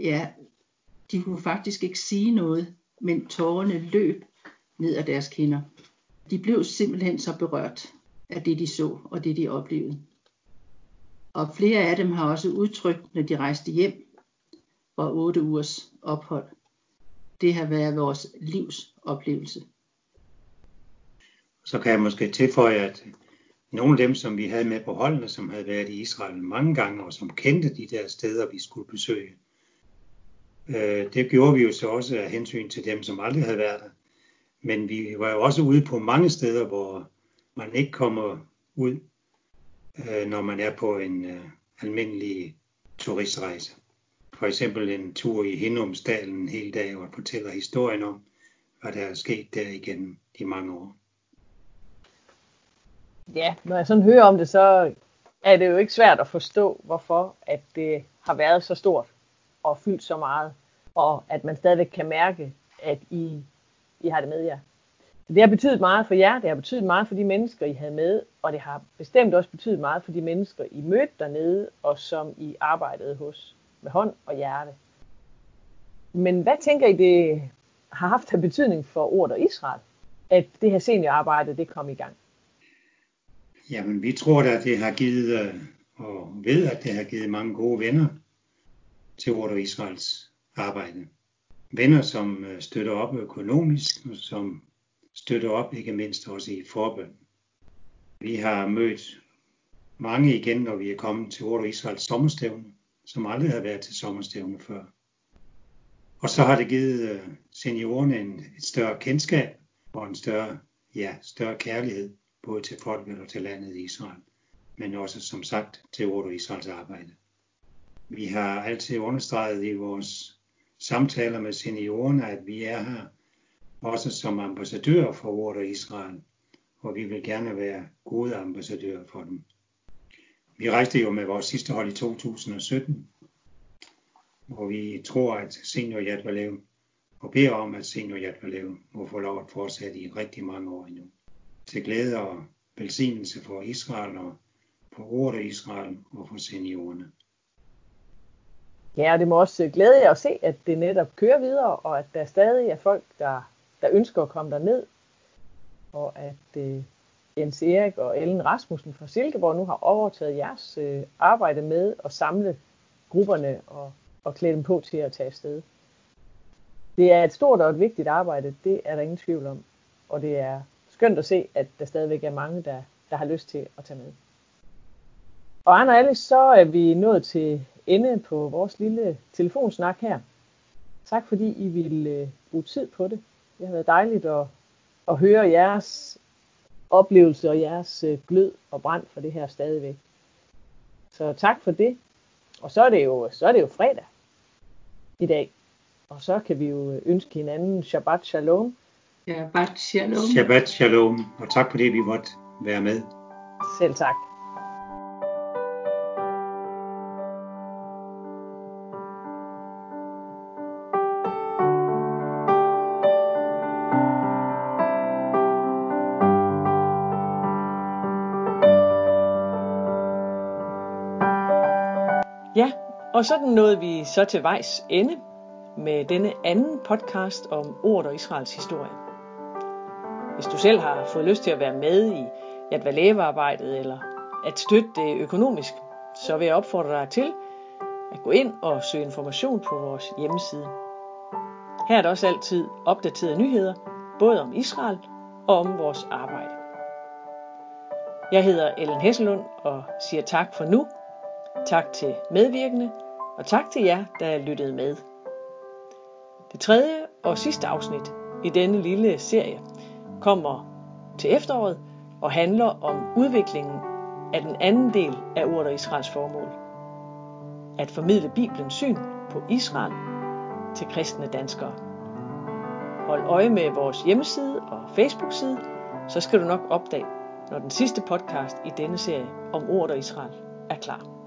Ja, de kunne faktisk ikke sige noget, men tårerne løb ned ad deres kinder. De blev simpelthen så berørt af det, de så og det, de oplevede. Og flere af dem har også udtrykt, når de rejste hjem, fra otte ugers ophold. Det har været vores livs oplevelse. Så kan jeg måske tilføje, at nogle af dem, som vi havde med på holdene, som havde været i Israel mange gange, og som kendte de der steder, vi skulle besøge, Øh, det gjorde vi jo så også af hensyn til dem, som aldrig havde været der. Men vi var jo også ude på mange steder, hvor man ikke kommer ud, øh, når man er på en øh, almindelig turistrejse for eksempel en tur i Hindumsdalen en hel dag og fortæller historien om, hvad der er sket der igennem de mange år. Ja, når jeg sådan hører om det, så er det jo ikke svært at forstå, hvorfor at det har været så stort og fyldt så meget, og at man stadigvæk kan mærke, at I, I har det med jer. Det har betydet meget for jer, det har betydet meget for de mennesker, I havde med, og det har bestemt også betydet meget for de mennesker, I mødte dernede, og som I arbejdede hos med hånd og hjerte. Men hvad tænker I, det har haft af betydning for ordet og Israel, at det her seniorarbejde, det kom i gang? Jamen, vi tror da, at det har givet, øh, og ved, at det har givet mange gode venner til ordet og Israels arbejde. Venner, som øh, støtter op økonomisk, og som støtter op ikke mindst også i forbøn. Vi har mødt mange igen, når vi er kommet til ordet og Israels sommerstævne som aldrig har været til sommerstævne før. Og så har det givet øh, seniorerne en, et større kendskab og en større, ja, større kærlighed, både til folket og til landet Israel, men også som sagt til Ordo Israels arbejde. Vi har altid understreget i vores samtaler med seniorerne, at vi er her også som ambassadører for Ordo Israel, og vi vil gerne være gode ambassadører for dem. Vi rejste jo med vores sidste hold i 2017, hvor vi tror, at Senior Yad Valev, og beder om, at Senior Yad Valev må få lov at fortsætte i rigtig mange år endnu. Til glæde og velsignelse for Israel og for ordet Israel og for seniorerne. Ja, og det må også øh, glæde jer at se, at det netop kører videre, og at der stadig er folk, der, der ønsker at komme derned, og at øh, Jens Erik og Ellen Rasmussen fra Silkeborg nu har overtaget jeres øh, arbejde med at samle grupperne og, og klæde dem på til at tage afsted. Det er et stort og et vigtigt arbejde, det er der ingen tvivl om. Og det er skønt at se, at der stadigvæk er mange, der, der har lyst til at tage med. Og Anna Alice, så er vi nået til ende på vores lille telefonsnak her. Tak fordi I ville øh, bruge tid på det. Det har været dejligt at, at høre jeres oplevelse og jeres øh, glød og brand for det her stadigvæk. Så tak for det. Og så er det jo, så er det jo fredag i dag. Og så kan vi jo ønske hinanden Shabbat Shalom. Shabbat Shalom. Shabbat Shalom. Og tak fordi vi måtte være med. Selv tak. Og sådan nåede vi så til vejs ende med denne anden podcast om ordet og Israels historie. Hvis du selv har fået lyst til at være med i Yad Vashem-arbejdet eller at støtte det økonomisk, så vil jeg opfordre dig til at gå ind og søge information på vores hjemmeside. Her er der også altid opdaterede nyheder, både om Israel og om vores arbejde. Jeg hedder Ellen Hesselund og siger tak for nu. Tak til medvirkende, og tak til jer, der lyttede med. Det tredje og sidste afsnit i denne lille serie kommer til efteråret og handler om udviklingen af den anden del af ordet og Israels formål. At formidle Bibelens syn på Israel til kristne danskere. Hold øje med vores hjemmeside og Facebook-side, så skal du nok opdage, når den sidste podcast i denne serie om ordet og Israel er klar.